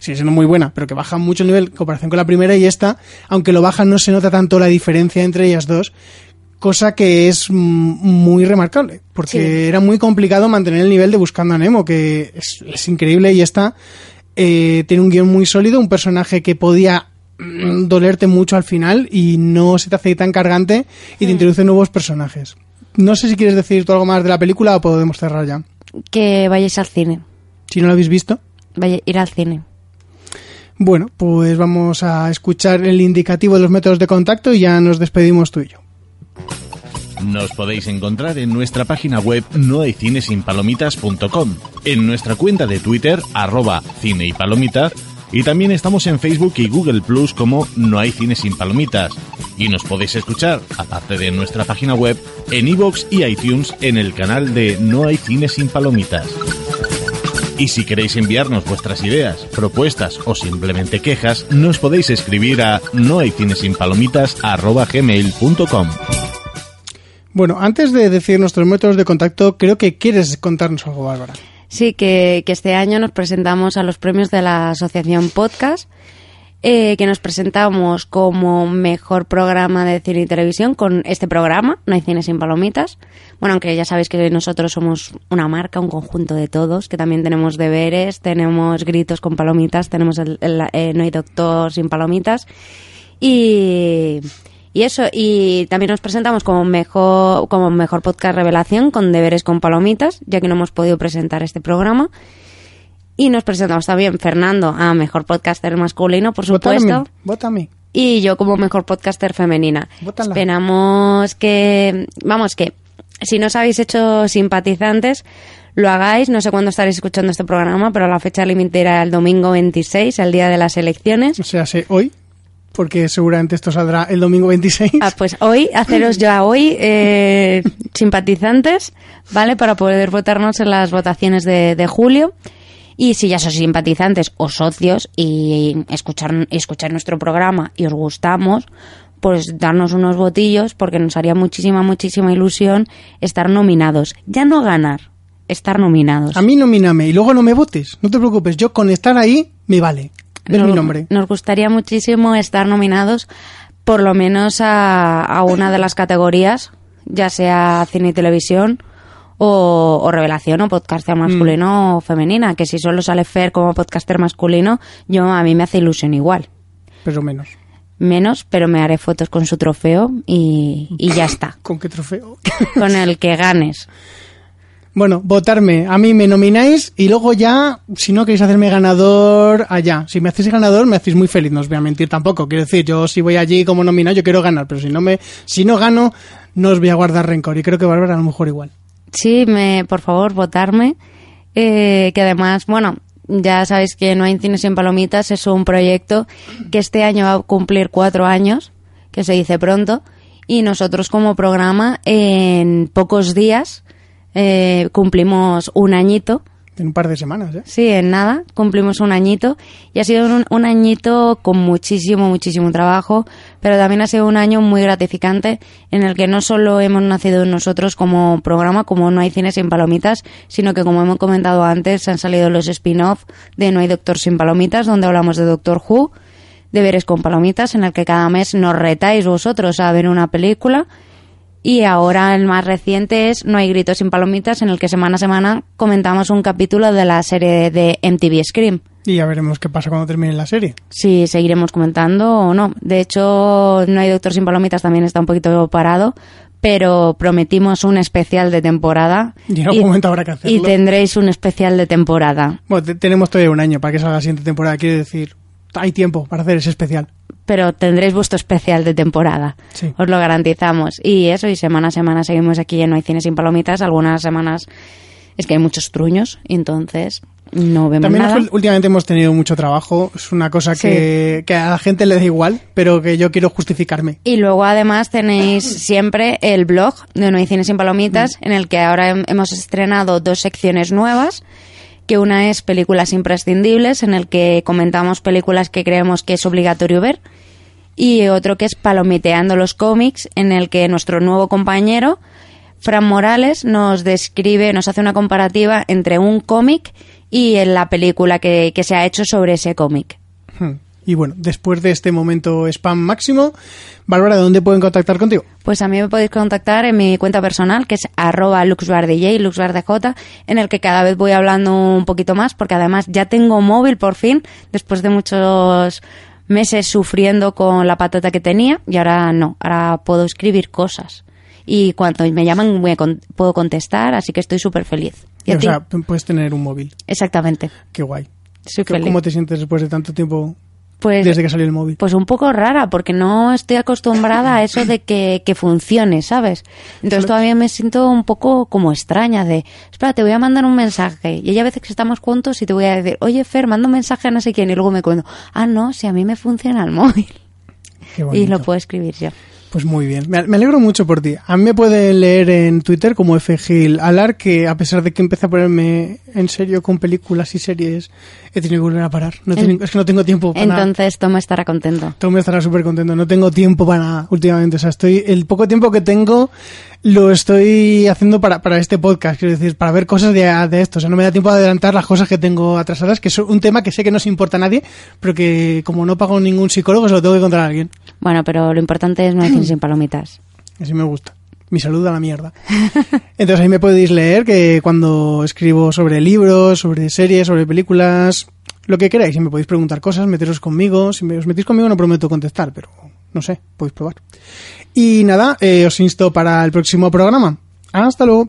sigue siendo muy buena, pero que baja mucho el nivel en comparación con la primera y esta, aunque lo baja no se nota tanto la diferencia entre ellas dos, cosa que es muy remarcable, porque Sí. era muy complicado mantener el nivel de Buscando a Nemo, que es, es increíble y esta eh, tiene un guion muy sólido, un personaje que podía mm, dolerte mucho al final y no se te hace tan cargante y te introduce nuevos personajes. No sé si quieres decir tú algo más de la película o podemos cerrar ya. Que vayáis al cine. Si no lo habéis visto. Vaya, ir al cine. Bueno, pues vamos a escuchar el indicativo de los métodos de contacto y ya nos despedimos tú y yo. Nos podéis encontrar en nuestra página web nohaycinesinpalomitas.com, en nuestra cuenta de Twitter, arroba cine y palomitas, y también estamos en Facebook y Google Plus como No hay cine sin palomitas. Y nos podéis escuchar, aparte de nuestra página web, en iVoox y iTunes en el canal de No hay cine sin palomitas. Y si queréis enviarnos vuestras ideas, propuestas o simplemente quejas, nos podéis escribir a nohaycinesinpalomitas.gmail.com Bueno, antes de decir nuestros métodos de contacto, creo que quieres contarnos algo, Bárbara. Sí, que, este año nos presentamos a los premios de la Asociación Podcast, eh, que nos presentamos como mejor programa de cine y televisión con este programa, No hay cine sin palomitas. Bueno, aunque ya sabéis que nosotros somos una marca, un conjunto de todos, que también tenemos deberes, tenemos gritos con palomitas, tenemos el, el- eh, No hay doctor sin palomitas. Y, y eso, y también nos presentamos como mejor, como mejor podcast revelación con deberes con palomitas, ya que no hemos podido presentar este programa. Y nos presentamos también Fernando a mejor podcaster masculino, por supuesto. Vota a mí. Y yo como mejor podcaster femenina. Vótala. Esperamos que, vamos, que si no os habéis hecho simpatizantes, lo hagáis. No sé cuándo estaréis escuchando este programa, pero la fecha límite era el domingo 26, el día de las elecciones. O sea, sé hoy, porque seguramente esto saldrá el domingo 26. Ah, pues hoy, haceros ya hoy eh, simpatizantes, ¿vale? Para poder votarnos en las votaciones de, de julio. Y si ya sois simpatizantes o socios y escuchar, escuchar nuestro programa y os gustamos, pues darnos unos votillos porque nos haría muchísima, muchísima ilusión estar nominados. Ya no ganar, estar nominados. A mí nomíname y luego no me votes. No te preocupes, yo con estar ahí me vale. Es Nos- mi nombre. Nos gustaría muchísimo estar nominados por lo menos a, a una de las categorías, ya sea cine y televisión o, o revelación o podcaster masculino o femenina, que si solo sale Fer como podcaster masculino, yo a mí me hace ilusión igual. Pero menos. Menos, pero me haré fotos con su trofeo y, y ya está. ¿Con qué trofeo? con el que ganes. Bueno, votarme. A mí me nomináis y luego ya, si no queréis hacerme ganador, allá. Si me hacéis ganador, me hacéis muy feliz, no os voy a mentir tampoco. Quiero decir, yo si voy allí como nominado, yo quiero ganar, pero si no me, si no gano, no os voy a guardar rencor. Y creo que Bárbara a lo mejor igual. Sí, me, por favor, votarme. Eh, que además, bueno, ya sabéis que No hay cine sin palomitas es un proyecto que este año va a cumplir cuatro años, que se dice pronto, y nosotros como programa en pocos días eh, cumplimos un añito. En un par de semanas, ¿eh? Sí, en nada, cumplimos un añito y ha sido un, un, añito con muchísimo, muchísimo trabajo, pero también ha sido un año muy gratificante en el que no solo hemos nacido nosotros como programa, como No hay cine sin palomitas, sino que como hemos comentado antes, han salido los spin-off de No hay Doctor sin palomitas, donde hablamos de Doctor Who, Deberes con palomitas, en el que cada mes nos retáis vosotros a ver una película y ahora el más reciente es No hay gritos sin palomitas, en el que semana a semana comentamos un capítulo de la serie de MTV Scream. Y ya veremos qué pasa cuando termine la serie. Si seguiremos comentando o no. De hecho, No hay Doctor sin palomitas también está un poquito parado, pero prometimos un especial de temporada. Y, y, momento habrá que hacerlo. y tendréis un especial de temporada. Bueno, tenemos todavía un año para que salga la siguiente temporada, quiere decir, hay tiempo para hacer ese especial pero tendréis vuestro especial de temporada. Sí. Os lo garantizamos. Y eso, y semana a semana seguimos aquí en No hay cine sin palomitas. Algunas semanas es que hay muchos truños, entonces no vemos También nada. últimamente hemos tenido mucho trabajo. Es una cosa que, que, a la gente le da igual, pero que yo quiero justificarme. Y luego además tenéis siempre el blog de No hay cine sin palomitas, mm. en el que ahora hemos estrenado dos secciones nuevas que una es películas imprescindibles, en el que comentamos películas que creemos que es obligatorio ver, y otro que es Palomiteando los cómics, en el que nuestro nuevo compañero, Fran Morales, nos describe, nos hace una comparativa entre un cómic y la película que, que se ha hecho sobre ese cómic. Hmm. Y bueno, después de este momento spam máximo, Bárbara, ¿dónde pueden contactar contigo? Pues a mí me podéis contactar en mi cuenta personal, que es arroba luxbardj, luxbardj, en el que cada vez voy hablando un poquito más, porque además ya tengo móvil por fin, después de muchos meses sufriendo con la patata que tenía, y ahora no, ahora puedo escribir cosas. Y cuando me llaman a con puedo contestar, así que estoy súper feliz. ¿Y o sea, puedes tener un móvil. Exactamente. Qué guay. Soy feliz. ¿Cómo te sientes después de tanto tiempo pues, desde que salió el móvil? Pues un poco rara, porque no estoy acostumbrada a eso de que, que funcione, ¿sabes? Entonces todavía me siento un poco como extraña de, espera, te voy a mandar un mensaje. Y hay a veces que estamos juntos y te voy a decir, oye Fer, manda un mensaje a no sé quién. Y luego me cuento, ah, no, si a mí me funciona el móvil. y lo puedo escribir yo. Pues muy bien, me alegro mucho por ti. A mí me pueden leer en Twitter como FGil Alar, que a pesar de que empecé a ponerme en serio con películas y series, he tenido que volver a parar. No en, es que no tengo tiempo para Entonces Tom estará contento. Tom estará súper contento. No tengo tiempo para nada últimamente. O sea, estoy el poco tiempo que tengo lo estoy haciendo para, para este podcast, quiero decir, para ver cosas de, de esto. O sea, no me da tiempo de adelantar las cosas que tengo atrasadas, que es un tema que sé que no se importa a nadie, pero que como no pago ningún psicólogo, se lo tengo que contar a alguien. Bueno, pero lo importante es no decir sin palomitas. Así me gusta. Mi salud a la mierda. Entonces ahí me podéis leer que cuando escribo sobre libros, sobre series, sobre películas, lo que queráis, y me podéis preguntar cosas, meteros conmigo. Si me, os metís conmigo no prometo contestar, pero no sé, podéis probar. Y nada, eh, os insto para el próximo programa. Hasta luego.